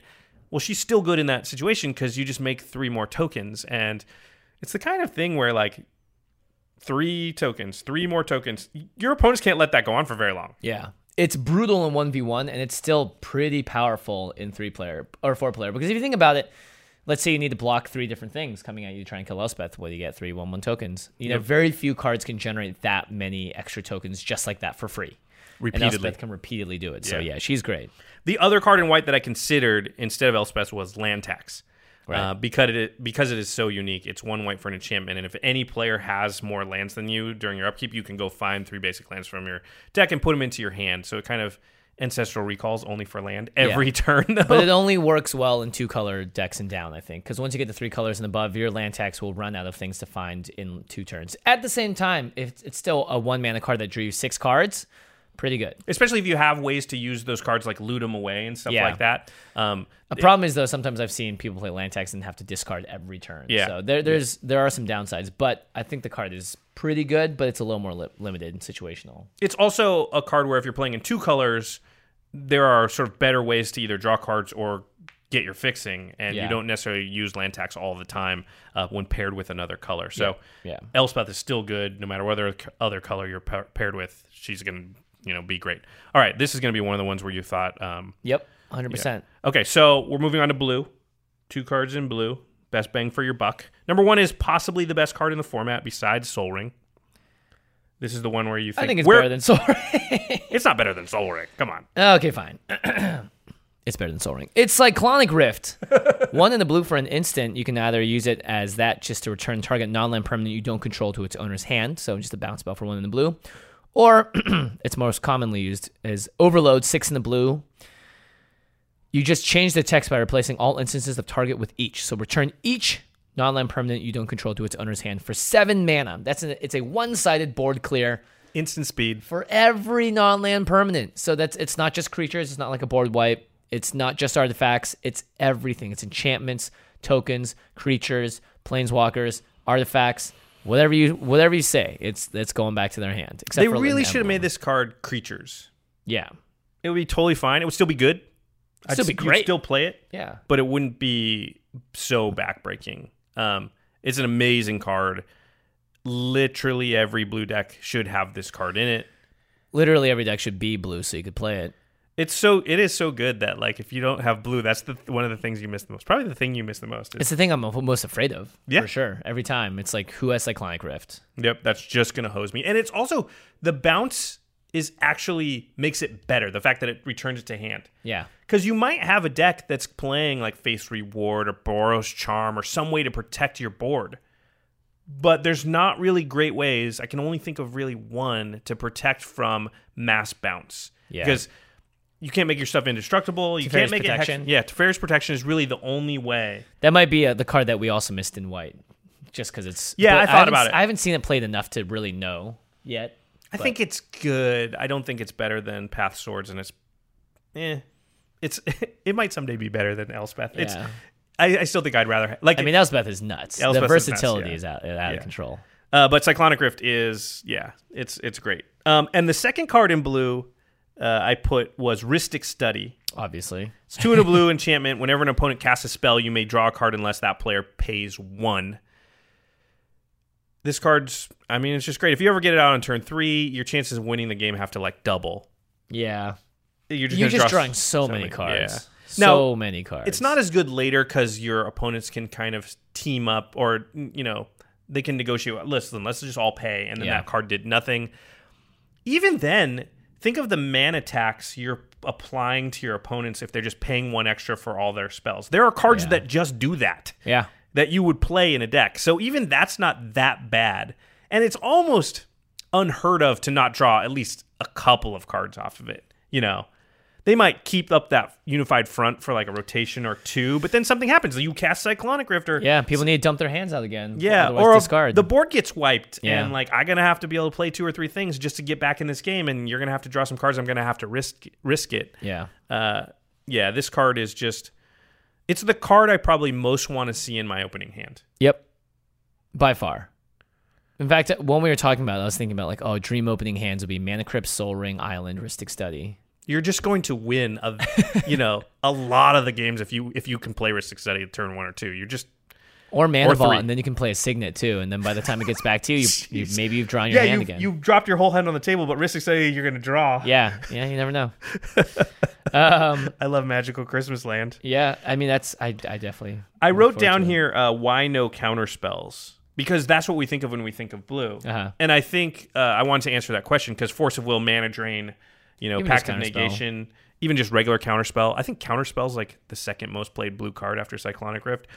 Well, she's still good in that situation because you just make three more tokens, and it's the kind of thing where like three tokens, three more tokens, your opponents can't let that go on for very long. Yeah. It's brutal in 1v1 and it's still pretty powerful in 3 player or 4 player because if you think about it, let's say you need to block three different things coming at you to try and kill Elspeth. Do you get? Three one one tokens. You know, very few cards can generate that many extra tokens just like that for free. And Repeatedly. Elspeth can repeatedly do it. So Yeah. yeah, she's great. The other card in white that I considered instead of Elspeth was Land Tax. Right. Uh, because it because it is so unique, it's one white for an enchantment, and if any player has more lands than you during your upkeep, you can go find three basic lands from your deck and put them into your hand. So it kind of ancestral recalls only for land every (laughs) turn. Though. But it only works well in two color decks and down, I think, because once you get to three colors and above, your land tax will run out of things to find in two turns. At the same time, if it's still a one mana card that drew you six cards, pretty good. especially if you have ways to use those cards like loot them away and stuff Yeah. like that. Um, A problem is though, sometimes I've seen people play land tax and have to discard every turn. Yeah. So there, there's there are some downsides, but I think the card is pretty good, but it's a little more li- limited and situational. it's also a card where if you're playing in two colors, there are sort of better ways to either draw cards or get your fixing, and you don't necessarily use land tax all the time uh, when paired with another color. So Yeah. Elspeth is still good no matter what other, color you're pa- paired with. She's gonna you know be great. All right, this is gonna be one of the ones where you thought. Um, Yep, hundred percent. okay, so we're moving on to blue. Two cards in blue. Best bang for your buck. Number one is possibly the best card in the format besides Sol Ring. This is the one where you think, I think it's better than Sol Ring. (laughs) It's not better than Sol Ring. Come on. Okay, fine. (clears throat) it's better than Sol Ring. It's Cyclonic Rift. (laughs) One in the blue for an instant. You can either use it as that just to return target non-land permanent you don't control to its owner's hand, so just a bounce spell for one in the blue. Or (clears throat) it's most commonly used as Overload, six in the blue. You just change the text by replacing all instances of target with each. So return each non-land permanent you don't control to its owner's hand for seven mana. That's a, it's a one-sided board clear Instant speed. for every non-land permanent. So that's it's not just creatures, it's not like a board wipe, it's not just artifacts, it's everything. It's enchantments, tokens, creatures, planeswalkers, artifacts, whatever you whatever you say. It's it's going back to their hand. Except They really should have made this card creatures. Yeah. It would be totally fine. It would still be good. I'd Still be great. Still play it, Yeah. but it wouldn't be so backbreaking. Um, it's an amazing card. Literally every blue deck should have this card in it. Literally every deck should be blue so you could play it. It's so it is so good that like if you don't have blue, that's the one of the things you miss the most. Probably the thing you miss the most. Is, It's the thing I'm most afraid of. Yeah. For sure. Every time. It's like who has Cyclonic Rift? Yep, that's just gonna hose me. And it's also the bounce is actually makes it better. The fact that it returns it to hand. Yeah. Because you might have a deck that's playing like Faith's Reward or Boros Charm or some way to protect your board. But there's not really great ways. I can only think of really one to protect from mass bounce. Yeah. Because you can't make your stuff indestructible. You Teferi's can't make Protection. it. Hex- yeah, Teferi's Protection is really the only way. That might be uh, the card that we also missed in white, just because it's. Yeah, I thought haven't about it. I haven't seen it played enough to really know yet. I but- think it's good. I don't think it's better than Path Swords, and it's, eh, it's (laughs) it might someday be better than Elspeth. It's, Yeah. I, I still think I'd rather like. I mean, Elspeth is nuts. Elspeth the is nuts, versatility yeah. is out, out Yeah. of control. uh, but Cyclonic Rift is yeah, it's it's great. Um, and the second card in blue, uh, I put was Rhystic Study. Obviously, It's two in a (laughs) blue enchantment. Whenever an opponent casts a spell, you may draw a card unless that player pays one. This card's, I mean, it's just great. If you ever get it out on turn three, your chances of winning the game have to like double. yeah. You're just, You're just draw drawing so, many cards. Yeah. So Now, many cards. It's not as good later because your opponents can kind of team up or, you know, they can negotiate. Listen, let's just all pay. And then Yeah. that card did nothing. Even then, think of the mana tax you're applying to your opponents if they're just paying one extra for all their spells. There are cards Yeah. that just do that Yeah. that you would play in a deck. So even that's not that bad. And it's almost unheard of to not draw at least a couple of cards off of it. You know, they might keep up that unified front for like a rotation or two, but then something happens. You cast Cyclonic Rift or Yeah. People need to dump their hands out again. yeah, or discard. the board gets wiped, Yeah. and like I'm gonna have to be able to play two or three things just to get back in this game, and you're gonna have to draw some cards. I'm gonna have to risk risk it. yeah. Uh, yeah, this card is just. It's the card I probably most want to see in my opening hand. Yep. By far. In fact, when we were talking about it, I was thinking about like, oh, dream opening hands would be Mana Crypt, Sol Ring, Island, Rhystic Study. You're just going to win a (laughs) you know a lot of the games if you if you can play Rhystic Study at turn one or two. You're just Or mana Or vault, and then you can play a signet too. And then by the time it gets back to you, you, (laughs) you maybe you've drawn your Yeah, hand you again. you dropped your whole hand on the table, but Rhystic say you're gonna draw. yeah, yeah, you never know. um, (laughs) I love Magical Christmas Land. yeah, I mean that's I, I definitely. I wrote down here uh, why no counter spells because that's what we think of when we think of blue. Uh-huh. And I think uh, I wanted to answer that question because force of will, mana drain, you know, Even pact of counterspell. negation, even just regular counter spell. I think counter spell's like the second most played blue card after Cyclonic Rift.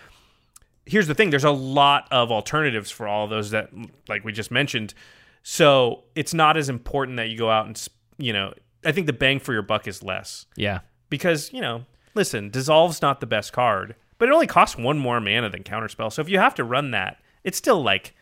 Here's the thing: there's a lot of alternatives for all of those that, like we just mentioned. So it's not as important that you go out and, you know, I think the bang for your buck is less Yeah, because you know, listen, dissolve's not the best card, but it only costs one more mana than counterspell. So if you have to run that, it's still like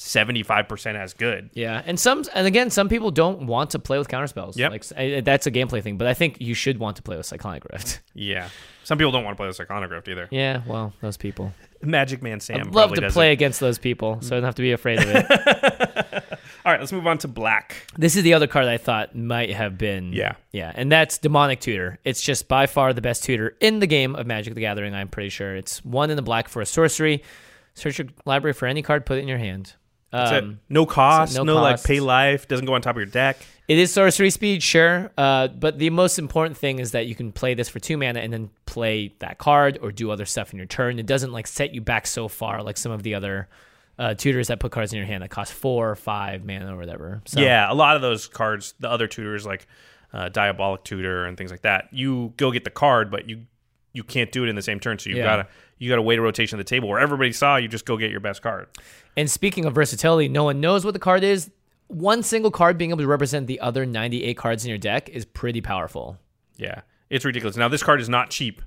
seventy five percent as good. yeah, and some and again, some people don't want to play with counterspells. Yep. like I- that's a gameplay thing. But I think you should want to play with Cyclonic Rift. (laughs) Yeah, some people don't want to play with Cyclonic Rift either. yeah, well, those people. Magic Man Sam I'd love probably to does play against those people, so I don't have to be afraid of it. (laughs) All right, let's move on to black. This is the other card I thought might have been. Yeah. Yeah. And that's Demonic Tutor. It's just by far the best tutor in the game of Magic the Gathering, I'm pretty sure. It's one in the black for a sorcery. Search your library for any card, put it in your hand. Um. No cost, no no, like pay life. Doesn't go on top of your deck. It is sorcery speed, sure. Uh, but the most important thing is that you can play this for two mana and then play that card or do other stuff in your turn. It doesn't like set you back so far like some of the other uh, tutors that put cards in your hand that cost four or five mana or whatever. So, Yeah, a lot of those cards, the other tutors like uh, Diabolic Tutor and things like that, you go get the card, but you you can't do it in the same turn. So you Yeah. gotta you gotta wait a rotation of the table where everybody saw you just go get your best card. And speaking of versatility, no one knows what the card is. One single card being able to represent the other 98 cards in your deck is pretty powerful. Yeah, it's ridiculous. Now this card is not cheap,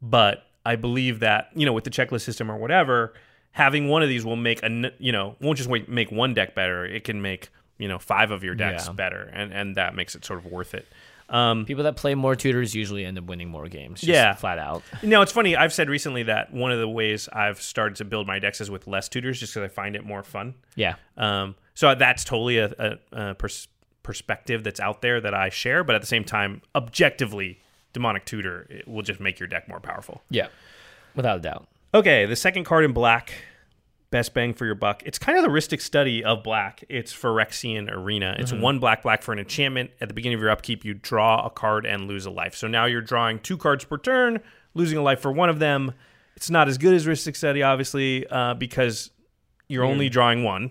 but I believe that you know with the checklist system or whatever, having one of these will make a, you know won't just wait, make one deck better. It can make you know five of your decks Yeah. better, and and that makes it sort of worth it. Um, People that play more tutors usually end up winning more games. just Yeah. Flat out. No, it's funny. I've said recently that one of the ways I've started to build my decks is with less tutors, just because I find it more fun. Yeah. Um, so that's totally a, a, a pers- perspective that's out there that I share. But at the same time, objectively, demonic tutor it will just make your deck more powerful. Yeah. Without a doubt. Okay, the second card in black, best bang for your buck. It's kind of the Rhystic Study of black. It's Phyrexian Arena. It's one black black for an enchantment. At the beginning of your upkeep, you draw a card and lose a life. So now you're drawing two cards per turn, losing a life for one of them. It's not as good as Rhystic Study, obviously, uh, because you're only drawing one.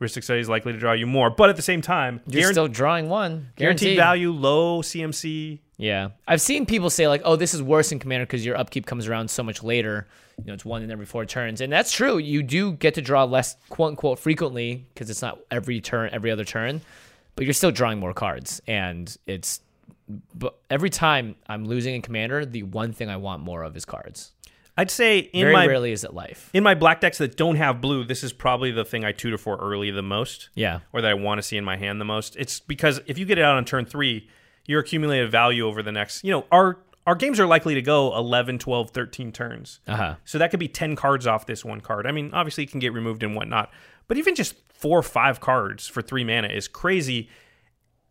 Rhystic Study is likely to draw you more, but at the same time, You're guaran- still drawing one. guaranteed value, low CMC. Yeah. I've seen people say, like, oh, this is worse in Commander because your upkeep comes around so much later. You know, it's one in every four turns. And that's true. You do get to draw less, quote unquote, frequently because it's not every turn, every other turn, but you're still drawing more cards. And it's, but every time I'm losing in Commander, the one thing I want more of is cards. I'd say in Very my rarely is it life. in my black decks that don't have blue, this is probably the thing I tutor for early the most. Yeah. or that I want to see in my hand the most. It's because if you get it out on turn three, your accumulated value over the next, you know, our our games are likely to go 11, 12, 13 turns. Uh huh. So that could be 10 cards off this one card. I mean, obviously it can get removed and whatnot, but even just four or five cards for three mana is crazy.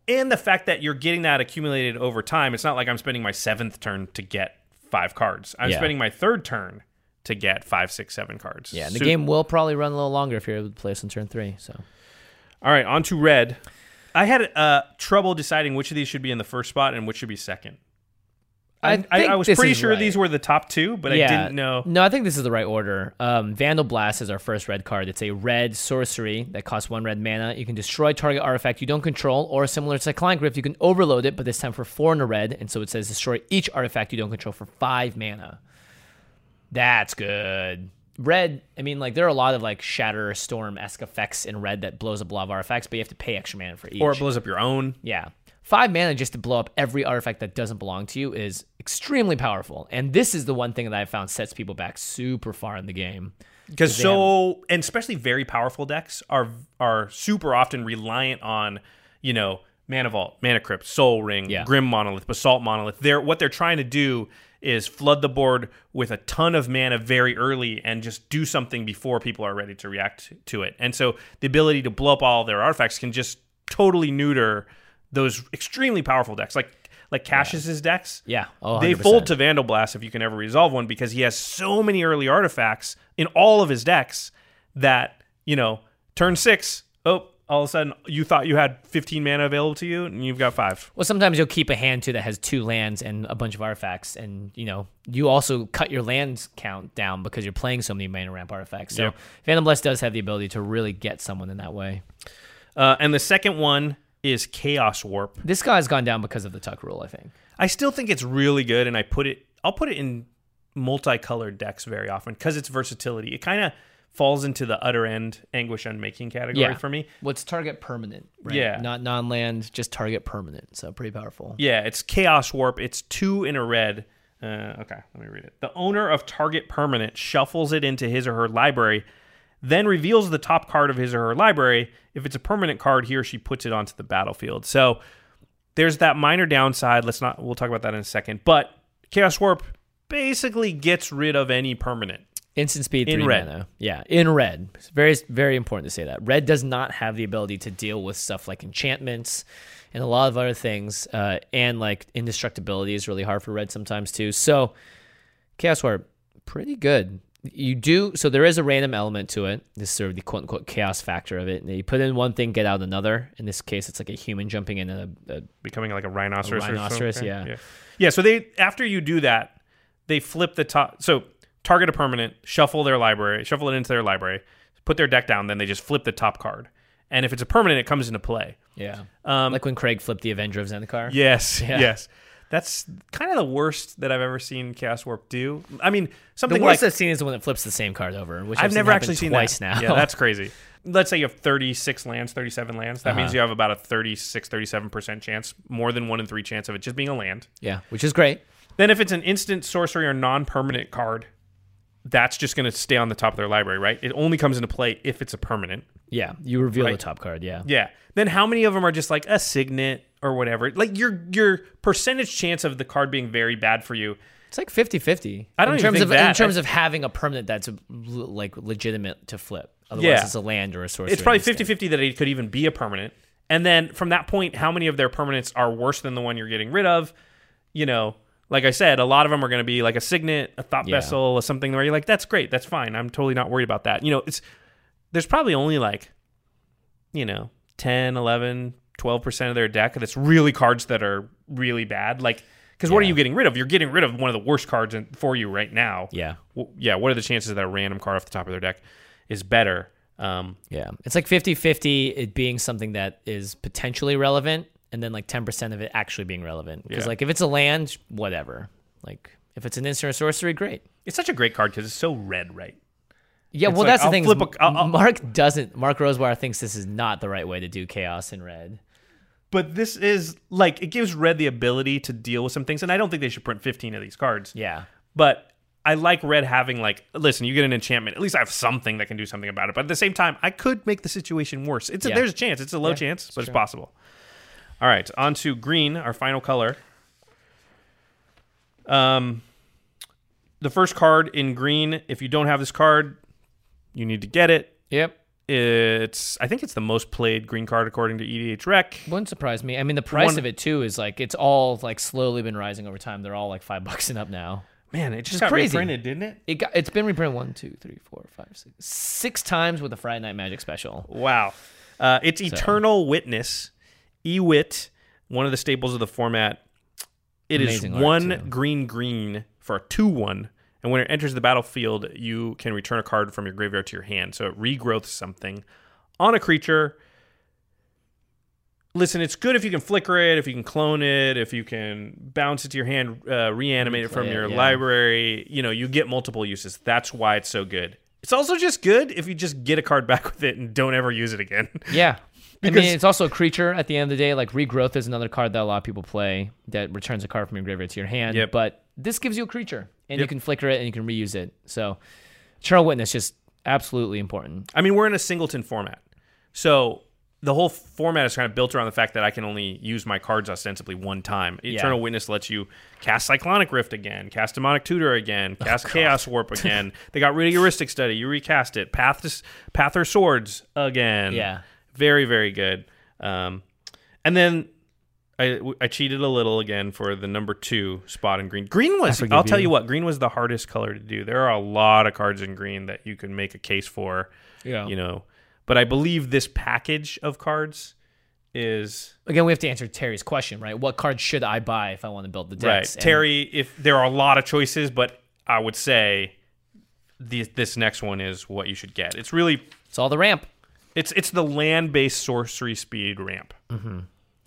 And the fact that you're getting that accumulated over time, it's not like I'm spending my seventh turn to get five cards. I'm Yeah. spending my third turn to get five, six, seven cards. Yeah. And the So- game will probably run a little longer if you're able to play this on turn three. So, All right, on to red. I had uh, trouble deciding which of these should be in the first spot and which should be second. I, I, I was pretty sure right. these were the top two, but I didn't know. No, I think this is the right order. Um, Vandalblast is our first red card. It's a red sorcery that costs one red mana. You can destroy target artifact you don't control, or similar to Cyclonic Rift, you can overload it, but this time for four in a red. And so it says destroy each artifact you don't control for five mana. That's good. Red, I mean, like there are a lot of like Shatterstorm esque effects in red that blows up a lot of artifacts, but you have to pay extra mana for each. Or it blows up your own. Yeah. Five mana just to blow up every artifact that doesn't belong to you is extremely powerful. And this is the one thing that I found sets people back super far in the game. Because so, and especially very powerful decks are are super often reliant on, you know, Mana Vault, Mana Crypt, Sol Ring, Yeah. Grim Monolith, Basalt Monolith. They're what they're trying to do is flood the board with a ton of mana very early and just do something before people are ready to react to it. And so the ability to blow up all their artifacts can just totally neuter those extremely powerful decks. Like like Cassius's decks. Yeah. Oh, They fold to Vandalblast if you can ever resolve one because he has so many early artifacts in all of his decks that you know turn six, oh, all of a sudden you thought you had 15 mana available to you, and you've got five. Well, sometimes you'll keep a hand too that has two lands and a bunch of artifacts, and you know you also cut your lands count down because you're playing so many mana ramp artifacts. So Yeah. Vandalblast does have the ability to really get someone in that way. Uh, and the second one is Chaos Warp. This guy's gone down because of the tuck rule, I think. I still think it's really good, and I put it. I'll put it in multicolored decks very often because its versatility. It kind of falls into the utter end anguish unmaking category Yeah. for me. What's target permanent? Right? Yeah. not non-land, just target permanent. So pretty powerful. Yeah, it's Chaos Warp. It's two in a red. Uh, okay, let me read it. The owner of target permanent shuffles it into his or her library, then reveals the top card of his or her library. If it's a permanent card, he or she puts it onto the battlefield. So there's that minor downside. Let's not. We'll talk about that in a second. But Chaos Warp basically gets rid of any permanent. Instant speed In red. mana. Yeah, in red. It's very very important to say that. Red does not have the ability to deal with stuff like enchantments and a lot of other things. Uh, and like indestructibility is really hard for red sometimes too. So Chaos Warp, pretty good. You do so there is a random element to it. This is sort of the quote unquote chaos factor of it. And you put in one thing, get out another. In this case, it's like a human jumping in a, a becoming like a rhinoceros. A or rhinoceros, something. yeah. yeah, yeah. So they after you do that, they flip the top. So target a permanent, shuffle their library, shuffle it into their library, put their deck down. Then they just flip the top card, and if it's a permanent, it comes into play. yeah. Um, like when Craig flipped the Avenger of Zendikar. Yes, (laughs) Yeah. yes. That's kind of the worst that I've ever seen Chaos Warp do. I mean, The something worst like I've seen is the one that flips the same card over, which I've I've, never seen actually seen twice that. now. Yeah, that's (laughs) crazy. Let's say you have 36 lands, 37 lands. That means Uh-huh. you have about a 36, 37% chance, more than one in three chance of it just being a land. yeah, which is great. Then if it's an instant sorcery or non-permanent card, that's just going to stay on the top of their library, right? It only comes into play if it's a permanent. Yeah, you reveal Right. the top card. Yeah, Yeah. Then how many of them are just like a signet or whatever? Like your your percentage chance of the card being very bad for you. it's like 50-50. I don't in even terms think of that. in terms of having a permanent that's like legitimate to flip. Otherwise, Yeah. it's a land or a source. It's probably instant. 50-50 that it could even be a permanent. And then from that point, how many of their permanents are worse than the one you're getting rid of? You know, like I said, a lot of them are going to be like a signet, a thought Yeah. vessel, or something where you're like, that's great, that's fine. I'm totally not worried about that. You know, it's there's probably only like, you know, 10, 11, 12% of their deck that's really cards that are really bad. Like, because what are you getting rid of? You're getting rid of one of the worst cards in, for you right now. Yeah, W- yeah. What are the chances that a random card off the top of their deck is better? Um, yeah. It's like 50-50 it being something that is potentially relevant, and then like ten percent of it actually being relevant. Because Yeah. like if it's a land, whatever. Like if it's an instant or sorcery, great. it's such a great card because it's so red, right? Yeah, It's well, like, that's the I'll thing. flip a- I'll- I'll- Mark doesn't. Mark Rosewater thinks this is not the right way to do chaos in red. But this is like it gives red the ability to deal with some things, and I don't think they should print 15 of these cards. Yeah, But I like red having like, listen, you get an enchantment. At least I have something that can do something about it. But at the same time, I could make the situation worse. It's a, Yeah. there's a chance. It's a low chance, but it's possible. All right, on to green, our final color. Um, the first card in green. If you don't have this card, you need to get it. yep. It's I think it's the most played green card according to EDHREC. Wouldn't surprise me. I mean, the price One- of it too is like it's all like slowly been rising over time. They're all like five (laughs) bucks and up now. Man, it just got crazy. reprinted, didn't it? It got it's been reprinted one, two, three, four, five, six, six times with the Friday Night Magic special. Wow. Uh, it's Eternal Witness, Ewit, one of the staples of the format. It is Amazing art, one too. green green for a 2 1. And when it enters the battlefield, you can return a card from your graveyard to your hand. So it regrowths something on a creature. Listen, it's good if you can flicker it, if you can clone it, if you can bounce it to your hand, uh, reanimate it from it, your yeah. library. You know, you get multiple uses. That's why it's so good. It's also just good if you just get a card (laughs) back with it and don't ever use it again. Yeah. I (laughs) Because- mean, it's also a creature at the end of the day. Like regrowth is another card that a lot of people play that returns a card from your graveyard to your hand. Yep. But this gives you a creature, and you can flicker it and you can reuse it. So, Eternal Witness just absolutely important. I mean, we're in a singleton format. So the whole format is kind of built around the fact that I can only use my cards ostensibly one time. Eternal Witness lets you cast Cyclonic Rift again, cast Demonic Tutor again, Oh, cast Chaos Warp (laughs) again. they got rid of Rhystic Study. You recast it. Path, Pather Swords again. Yeah. Very, very good. Um, and then I, I cheated a little again for the number two spot in green. Green was, I'll tell you. you what, green was the hardest color to do. There are a lot of cards in green that you can make a case for, Yeah. you know. But I believe this package of cards is Again, we have to answer Terry's question, right? What card should I buy if I want to build the deck? right. And- Terry, if there are a lot of choices, but I would say the, this next one is what you should get. It's really it's all the ramp. It's it's the land based sorcery speed ramp. Mm-hmm.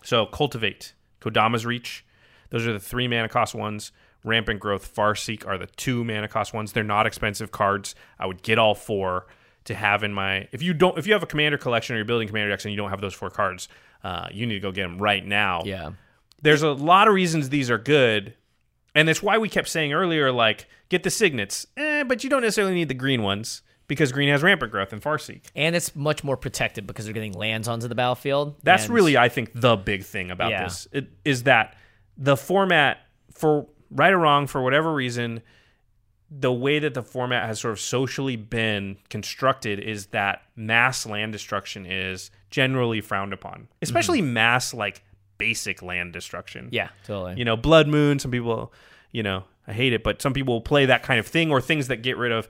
So cultivate, Kodama's reach. Those are the three mana cost ones. Rampant growth, Farseek are the two mana cost ones. They're not expensive cards. I would get all four to have in my. If you don't, if you have a commander collection or you're building commander decks and you don't have those four cards, uh, you need to go get them right now Yeah. there's a lot of reasons these are good and that's why we kept saying earlier like get the signets eh, but you don't necessarily need the green ones because green has rampant growth and farseek And it's much more protected because they're getting lands onto the battlefield. that's And- really i think the big thing about Yeah. this it, is that the format for right or wrong for whatever reason the way that the format has sort of socially been constructed is that mass land destruction is generally frowned upon especially mm-hmm. mass like basic land destruction Yeah, totally. you know, Blood Moon. Some people, you know, I hate it, but some people will play that kind of thing or things that get rid of,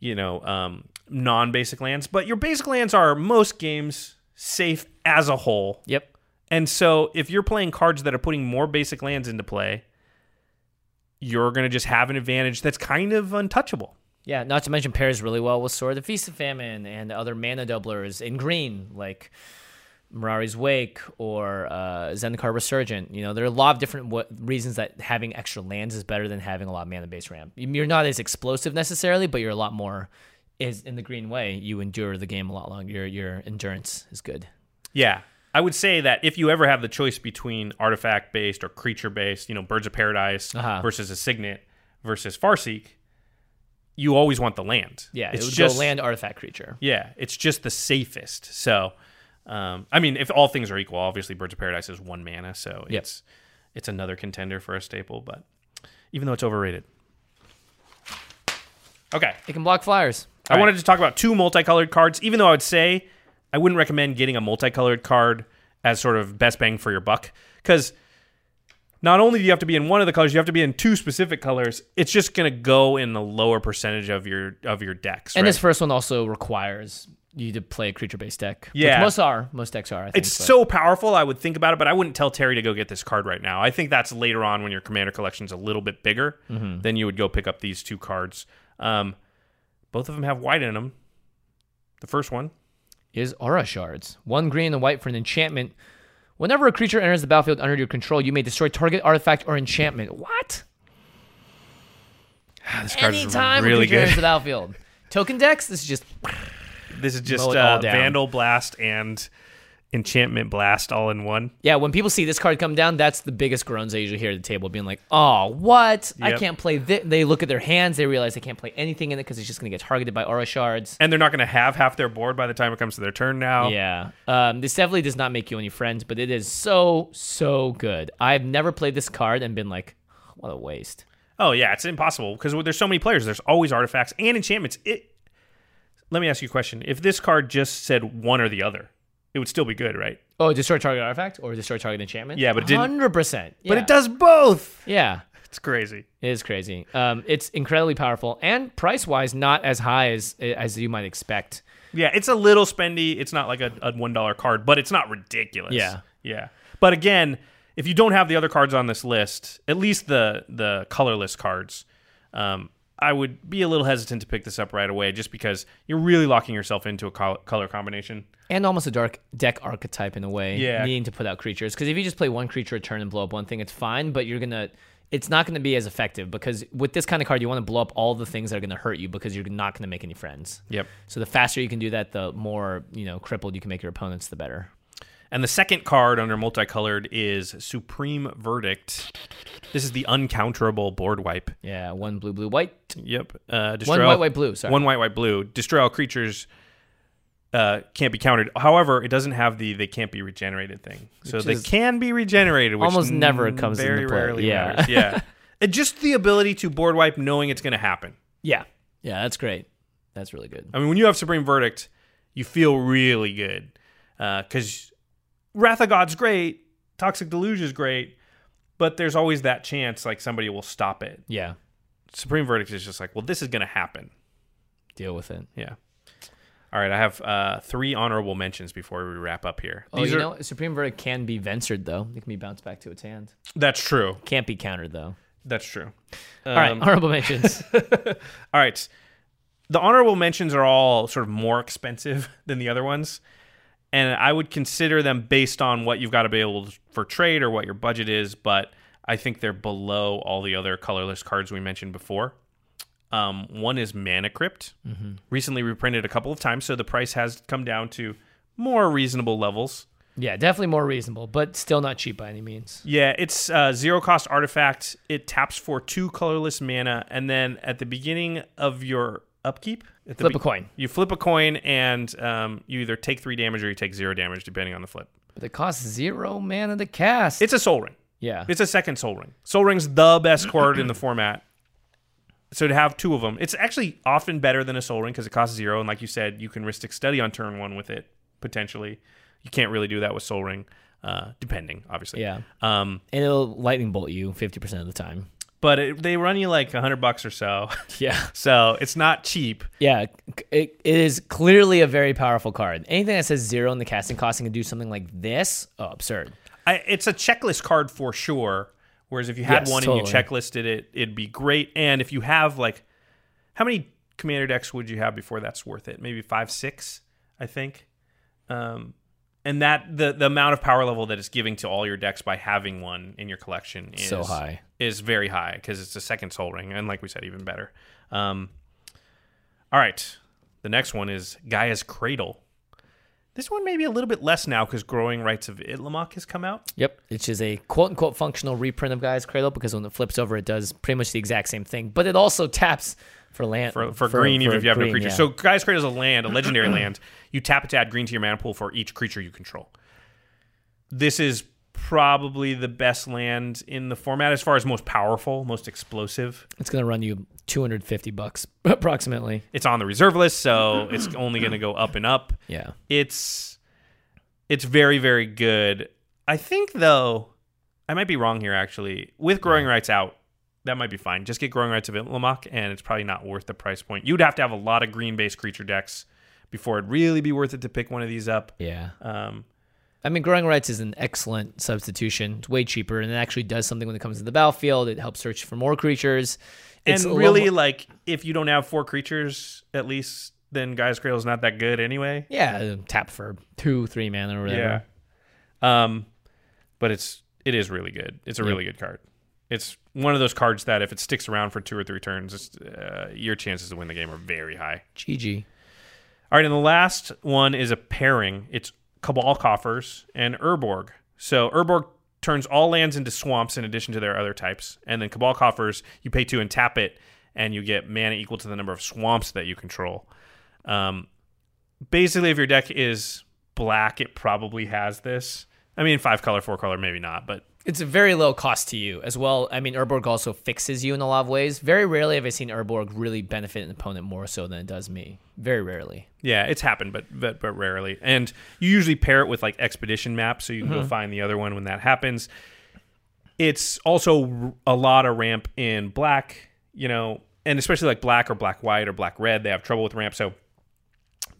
you know, um, non-basic lands. But your basic lands are most games safe as a whole. Yep. And so if you're playing cards that are putting more basic lands into play, you're going to just have an advantage that's kind of untouchable. Yeah, not to mention pairs really well with Sword of the Feast of Famine and other mana doublers in green, like Mirari's Wake or uh, Zendikar Resurgent. You know, there are a lot of different w- reasons that having extra lands is better than having a lot of mana base ramp. You're not as explosive necessarily, but you're a lot more. Is in the green way, you endure the game a lot longer. Your your endurance is good. Yeah. I would say that if you ever have the choice between artifact based or creature based, you know, Birds of Paradise Uh-huh. versus a Signet versus Farseek, you always want the land. Yeah, it's it would just land artifact creature. Yeah, it's just the safest. So, um, I mean, if all things are equal, obviously Birds of Paradise is one mana, so Yep. it's it's another contender for a staple. But even though it's overrated, okay. It can block flyers. I wanted to talk about two multicolored cards, even though I would say I wouldn't recommend getting a multicolored card as sort of best bang for your buck. Because not only do you have to be in one of the colors, you have to be in two specific colors. It's just going to go in the lower percentage of your of your decks. And right? this first one also requires you need to play a creature based deck. Yeah. most are. Most decks are. I think, It's but- so powerful. I would think about it, but I wouldn't tell Terry to go get this card right now. I think that's later on when your commander collection's a little bit bigger. Mm-hmm. Then you would go pick up these two cards. Um, both of them have white in them. The first one, is aura shards. One green and white for an enchantment. Whenever a creature enters the battlefield under your control, you may destroy target artifact or enchantment. What? (sighs) this card is Anytime really a creature enters the battlefield. (laughs) Token decks, this is just This is just uh. Vandal Blast and Enchantment Blast all in one. yeah. When people see this card come down, that's the biggest groans I usually hear at the table, being like, "Oh, what? I can't play this." They look at their hands, they realize they can't play anything in it because it's just going to get targeted by aura shards. And they're not going to have half their board by the time it comes to their turn now. Yeah. Um, this definitely does not make you any friends, but it is so, so good. I've never played this card and been like, what a waste. Oh yeah, it's impossible because there's so many players. There's always artifacts and enchantments. It. Let me ask you a question. If this card just said one or the other, it would still be good, right? Oh, destroy target artifact or destroy target enchantment? Yeah, but it didn't- 100%. But it does both. Yeah. It's crazy. It is crazy. Um, it's incredibly powerful and price wise, not as high as as you might expect. Yeah, it's a little spendy. It's not like a, a one dollar card, but it's not ridiculous. Yeah. yeah. But again, if you don't have the other cards on this list, at least the the colorless cards, um, I would be a little hesitant to pick this up right away, just because you're really locking yourself into a color combination. And almost a dark deck archetype in a way. Yeah. Needing to put out creatures. Because if you just play one creature a turn and blow up one thing, it's fine, but you're going to. It's not going to be as effective because with this kind of card, you want to blow up all the things that are going to hurt you because you're not going to make any friends. Yep. So the faster you can do that, the more you know crippled you can make your opponents, the better. And the second card under multicolored is Supreme Verdict. This is the uncounterable board wipe. Yeah, one blue, blue, white. Yep. Uh, destroy One all- white, white, blue. Sorry. One white, white, blue. Destroy all creatures uh, can't be countered. However, it doesn't have the they can't be regenerated thing. So Which they can be regenerated. Which almost never comes into very play. rarely Yeah. matters. Yeah. It (laughs) just the ability to board wipe knowing it's going to happen. Yeah, yeah, that's great. That's really good. I mean, when you have Supreme Verdict, you feel really good because Wrath of God's great. Toxic Deluge is great, but there's always that chance like somebody will stop it. Yeah. Supreme Verdict is just like, well, this is going to happen. Deal with it. Yeah. All right, I have uh, three honorable mentions before we wrap up here. Oh, These you are- know, Supreme Verdict can be ventured though. It can be bounced back to its hand. That's true. Can't be countered though. That's true. All right, Um, honorable mentions. (laughs) All right. The honorable mentions are all sort of more expensive (laughs) than the other ones. And I would consider them based on what you've got to be able to, for trade or what your budget is, but I think they're below all the other colorless cards we mentioned before. Um, one is Mana Crypt. Recently reprinted a couple of times, so the price has come down to more reasonable levels. yeah, definitely more reasonable, but still not cheap by any means. Yeah, it's uh, zero cost artifact. It taps for two colorless mana, and then at the beginning of your upkeep, Flip a coin. You flip a coin, and um, you either take three damage or you take zero damage, depending on the flip. But it costs zero mana to cast. It's a Sol Ring. yeah. It's a second Sol Ring. Sol Ring's the best card in the format. So to have two of them, it's actually often better than a Sol Ring because it costs zero, and like you said, you can Rhystic Study on turn one with it potentially. You can't really do that with Sol Ring, uh, depending, obviously. yeah. Um, And it'll lightning bolt you 50% of the time. But it, they run you like a hundred bucks or so, (laughs) Yeah. so it's not cheap. Yeah. It, it is clearly a very powerful card. Anything that says zero in the casting cost and can do something like this, oh, absurd. I, it's a checklist card for sure. Whereas if you had Yes, one and you totally. checklisted it, it'd be great. And if you have like, how many commander decks would you have before that's worth it? Maybe five, six, I think. Um, and that the the amount of power level that it's giving to all your decks by having one in your collection is So high. is very high because it's a second Sol Ring, and like we said, even better. Um, all right, the next one is Gaea's Cradle. This one may be a little bit less now because Growing Rites of Itlimoc has come out. Yep, which is a quote unquote functional reprint of Gaea's Cradle because when it flips over, it does pretty much the exact same thing, but it also taps for land for, for, green, even if you have no green, creature. yeah. So Gaea's Cradle is a land, a (clears throat) legendary land. You tap it to add green to your mana pool for each creature you control. This is probably the best land in the format as far as most powerful, most explosive. it's gonna run you 250 bucks (laughs) approximately. It's on the reserve list, so it's only going to go up and up. (clears throat) Yeah, It's it's very very good. I think though, I might be wrong here actually. With Growing Rites out, that might be fine. Just get Growing Rites of Itlimoc, and it's probably not worth the price point. You'd have to have a lot of green based creature decks before it'd really be worth it to pick one of these up. yeah. Um, I mean, growing rights is an excellent substitution. It's way cheaper, and it actually does something when it comes to the battlefield. It helps search for more creatures. It's and really, more- like if you don't have four creatures at least, then Gaea's Cradle is not that good anyway. yeah, tap for two, three mana or whatever. Yeah. Um, but it's it is really good. It's a really good card. It's one of those cards that if it sticks around for two or three turns, uh, your chances to win the game are very high. GG. All right, and the last one is a pairing. It's Cabal Coffers and Urborg. So Urborg turns all lands into swamps in addition to their other types, and then Cabal Coffers you pay two and tap it, and you get mana equal to the number of swamps that you control. Um, basically, if your deck is black, it probably has this. I mean, five color, four color, maybe not, but It's a very low cost to you as well. I mean, Urborg also fixes you in a lot of ways. Very rarely have I seen Urborg really benefit an opponent more so than it does me. Very rarely. Yeah, it's happened, but, but but rarely. And you usually pair it with like expedition maps, so you can go mm-hmm. find the other one when that happens. It's also a lot of ramp in black, you know, and especially like black or black white or black red. They have trouble with ramp, so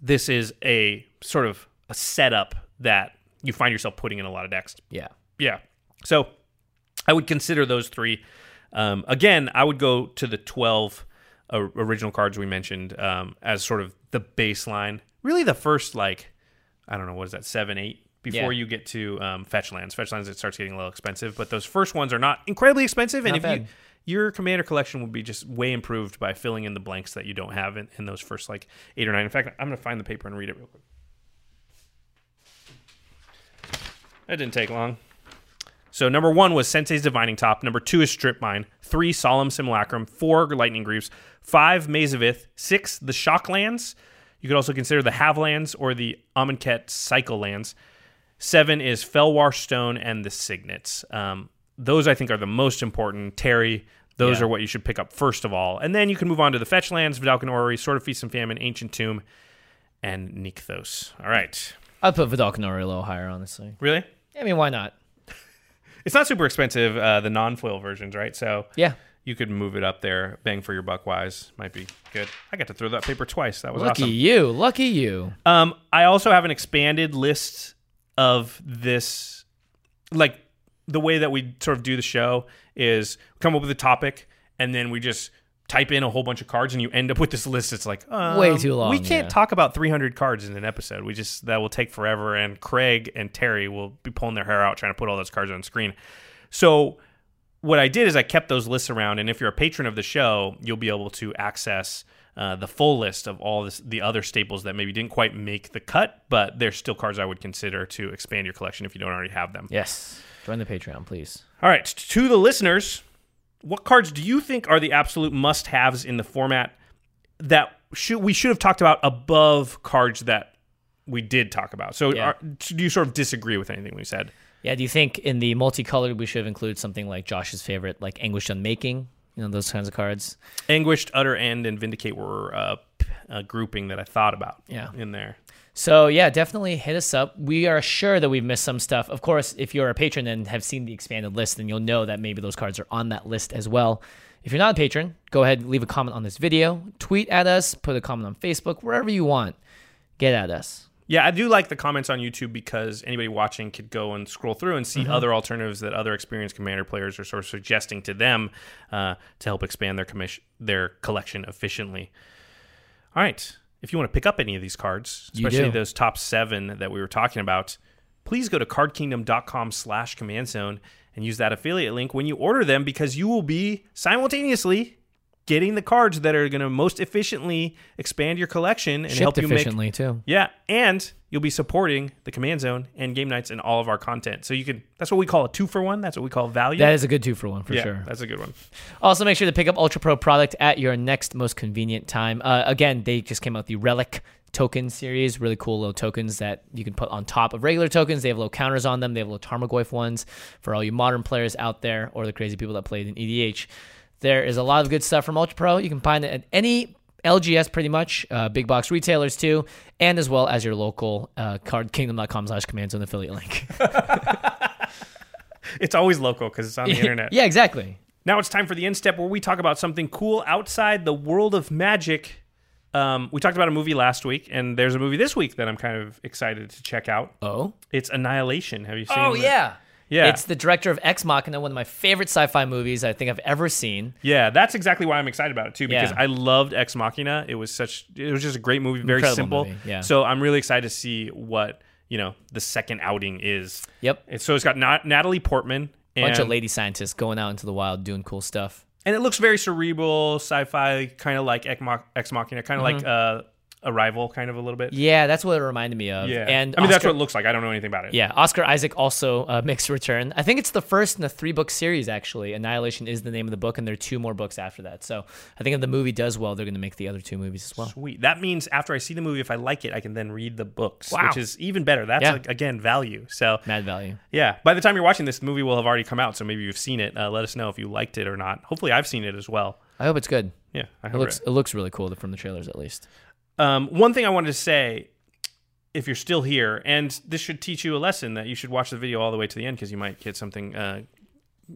this is a sort of a setup that you find yourself putting in a lot of decks. Yeah. Yeah. So I would consider those three. Um, again, I would go to the 12 uh, original cards we mentioned um, as sort of the baseline. Really, the first, like, I don't know, what is that, seven, eight? Before Yeah. you get to um, fetch lands. Fetch lands, it starts getting a little expensive, but those first ones are not incredibly expensive. And if bad. you your commander collection would be just way improved by filling in the blanks that you don't have in, in those first like eight or nine. In fact, I'm going to find the paper and read it real quick. That didn't take long. So number one was Sensei's Divining Top. Number two is Strip Mine. Three, Solemn Simulacrum. Four, Lightning Greaves. Five, Maze of Ith. Six, the Shocklands. You could also consider the Havelands or the Amonkhet Cycle Lands. Seven is Fellwar Stone and the Signets. Um, those I think are the most important. Terry, those Yeah. are what you should pick up first of all. And then you can move on to the Fetch Lands, Vedalken Orrery, Sword of Feast and Famine, Ancient Tomb, and Nykthos. All right. I'd put Vedalken Orrery a little higher, honestly. Really? I mean, why not? It's not super expensive, uh, the non-foil versions, right? So Yeah. you could move it up there. Bang for your buck wise might be good. I got to throw that paper twice. That was Lucky awesome. you. Lucky you. Um, I also have an expanded list of this, like the way that we sort of do the show is come up with a topic and then we just type in a whole bunch of cards and you end up with this list. It's like um, Way too long, We can't yeah. talk about 300 cards in an episode. We just that will take forever. And Craig and Terry will be pulling their hair out trying to put all those cards on screen. So what I did is I kept those lists around, and if you're a patron of the show, you'll be able to access uh, the full list of all this, the other staples that maybe didn't quite make the cut, but they're still cards I would consider to expand your collection if you don't already have them. Yes. Join the Patreon, please. All right, to the listeners, what cards do you think are the absolute must-haves in the format that should we should have talked about above cards that we did talk about? So, Yeah. are, do you sort of disagree with anything we said? Yeah, do you think in the multicolored we should have included something like Josh's favorite, like Anguished Unmaking? You know, those kinds of cards. Anguished, Utter End, and Vindicate were uh, a grouping that I thought about. Yeah. in there. So yeah, definitely hit us up. We are sure that we've missed some stuff. Of course, if you're a patron and have seen the expanded list, then you'll know that maybe those cards are on that list as well. If you're not a patron, go ahead and leave a comment on this video, tweet at us, put a comment on Facebook, wherever you want. Get at us. Yeah, I do like the comments on YouTube because anybody watching could go and scroll through and Mm-hmm. see other alternatives that other experienced commander players are sort of suggesting to them uh, to help expand their commission, their collection efficiently. All right, if you want to pick up any of these cards, especially those top seven that we were talking about, please go to cardkingdom.com/slash command zone and use that affiliate link when you order them because you will be simultaneously getting the cards that are going to most efficiently expand your collection and help Shipped you make efficiently too. yeah, and you'll be supporting the Command Zone and Game Nights and all of our content. So you can that's what we call a two for one. That's what we call value. That is a good two for one for yeah, sure. that's a good one. Also, make sure to pick up Ultra Pro product at your next most convenient time. Uh, again, they just came out the Relic token series, really cool little tokens that you can put on top of regular tokens. They have little counters on them. They have little Tarmogoyf ones for all you modern players out there or the crazy people that played in EDH. There is a lot of good stuff from Ultra Pro. You can find it at any LGS pretty much, uh, big box retailers too, and as well as your local uh, cardkingdom.com slash command zone affiliate link. (laughs) It's always local because it's on the internet. yeah, exactly. Now it's time for the end step where we talk about something cool outside the world of magic. Um, we talked about a movie last week, and there's a movie this week that I'm kind of excited to check out. Oh? It's Annihilation. Have you seen? Oh that? yeah, Yeah. It's the director of Ex Machina, one of my favorite sci-fi movies I think I've ever seen. Yeah, that's exactly why I'm excited about it too because Yeah. I loved Ex Machina. It was such it was just a great movie, very Incredible simple. movie, yeah. So I'm really excited to see what, you know, the second outing is. Yep, And so it's got Nat- Natalie Portman and bunch of lady scientists going out into the wild doing cool stuff. and it looks very cerebral, sci-fi, kind of like Ex Ex Machina, kind of like uh Arrival kind of a little bit. Yeah, that's what it reminded me of. Yeah. and I mean that's what it looks like. I don't know anything about it. Yeah, Oscar Isaac also uh, makes a return. I think it's the first in a three book series, actually. Annihilation is the name of the book, and there are two more books after that. So I think if the movie does well, they're going to make the other two movies as well. Sweet. That means after I see the movie, if I like it, I can then read the books, Wow. which is even better. That's Yeah. like, again value. So Mad value. Yeah. By the time you're watching this, movie will have already come out, so maybe you've seen it. Uh, let us know if you liked it or not. Hopefully, I've seen it as well. I hope it's good. Yeah, I It looks it looks really cool from the trailers, at least. Um, one thing I wanted to say, if you're still here, and this should teach you a lesson that you should watch the video all the way to the end because you might get something, uh,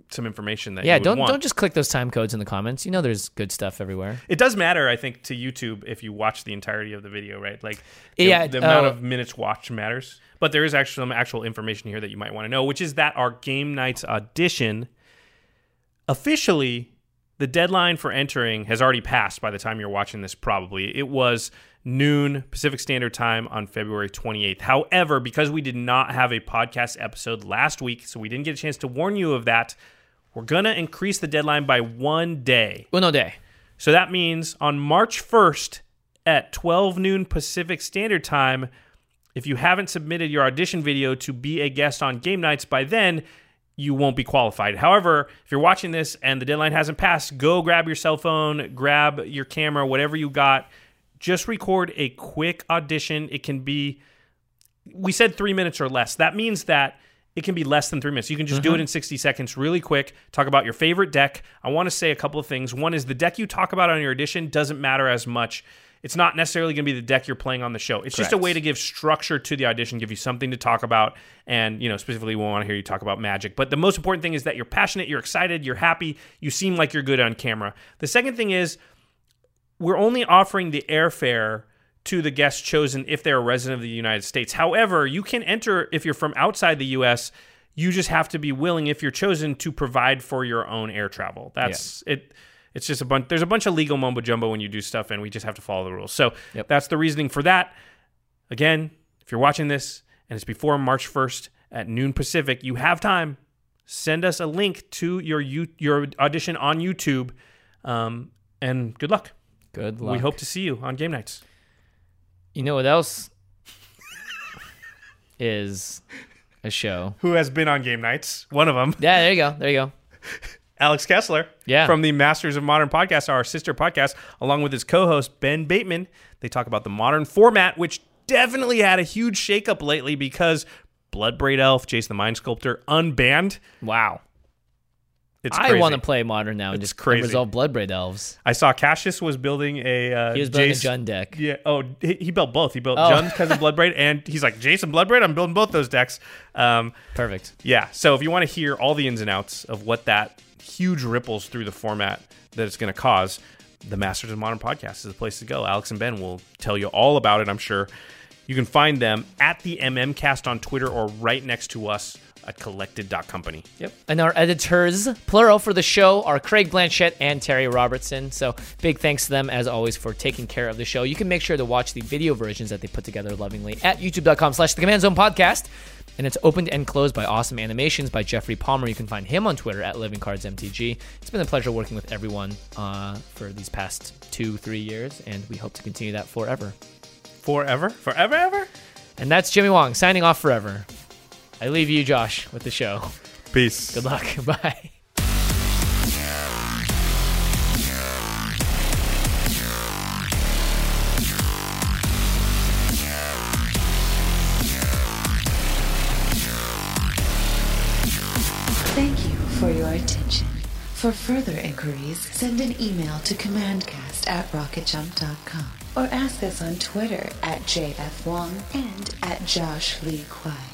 some information that Yeah, don't want. don't just click those time codes in the comments. You know, there's good stuff everywhere. It does matter, I think, to YouTube if you watch the entirety of the video, right? Like, the, Yeah, the amount uh, of minutes watched matters. But there is actually some actual information here that you might want to know, which is that our Game Nights audition officially the deadline for entering has already passed by the time you're watching this probably it was noon pacific standard time on february 28th however because we did not have a podcast episode last week so we didn't get a chance to warn you of that we're going to increase the deadline by one day Uno day. so that means on March 1st at 12 noon Pacific Standard Time, if you haven't submitted your audition video to be a guest on game nights by then, you won't be qualified. However, if you're watching this and the deadline hasn't passed, go grab your cell phone, grab your camera, whatever you got. Just record a quick audition. It can be, we said three minutes or less. That means that it can be less than three minutes. You can just do it mm-hmm. in 60 seconds, really quick. Talk about your favorite deck. I want to say a couple of things. One is the deck you talk about on your audition doesn't matter as much It's not necessarily going to be the deck you're playing on the show. It's just a way to give structure to the audition, give you something to talk about, and you know specifically we want to hear you talk about magic. But the most important thing is that you're passionate, you're excited, you're happy, you seem like you're good on camera. The second thing is we're only offering the airfare to the guests chosen if they're a resident of the United States. However, you can enter if you're from outside the US. You just have to be willing, if you're chosen, to provide for your own air travel. That's it. It's just a bunch. There's a bunch of legal mumbo jumbo when you do stuff, and we just have to follow the rules. So Yep. that's the reasoning for that. Again, if you're watching this and it's before March 1st at noon Pacific, you have time. Send us a link to your your audition on YouTube, um, and good luck. Good luck. We hope to see you on game nights. You know what else is a show? Who has been on game nights? One of them, Yeah, there you go. There you go. Alex Kessler, Yeah. from the Masters of Modern podcast, our sister podcast, along with his co-host Ben Bateman. They talk about the modern format, which definitely had a huge shakeup lately because Bloodbraid Elf, Jace the Mind Sculptor, unbanned. Wow. It's I crazy. want to play modern now and It's just crazy. resolve Bloodbraid Elves. I saw Cassius was building a. Uh, He was building Jace- a Jund deck. Yeah. Oh, he, he built both. He built Oh. Jund because of Bloodbraid, (laughs) and he's like Jason Bloodbraid. I'm building both those decks. Um, Perfect. yeah. So if you want to hear all the ins and outs of what that huge ripples through the format that it's going to cause, the Masters of Modern podcast is the place to go. Alex and Ben will tell you all about it. I'm sure. You can find them at the MMCast on Twitter or right next to us at collected.company. Yep. And our editors, plural for the show, are Craig Blanchett and Terry Robertson. So big thanks to them, as always, for taking care of the show. You can make sure to watch the video versions that they put together lovingly at youtube.com slash the Command Zone Podcast. And it's opened and closed by Awesome Animations by Jeffrey Palmer. You can find him on Twitter at Living Cards MTG. It's been a pleasure working with everyone uh, for these past two, three years, and we hope to continue that forever. Forever? Forever, ever? And that's Jimmy Wong signing off forever. I leave you, Josh, with the show. Peace. Good luck. (laughs) Bye. Thank you for your attention. For further inquiries, send an email to commandcast at rocketjump.com or ask us on Twitter at JFWong and at Josh Lee Kwai.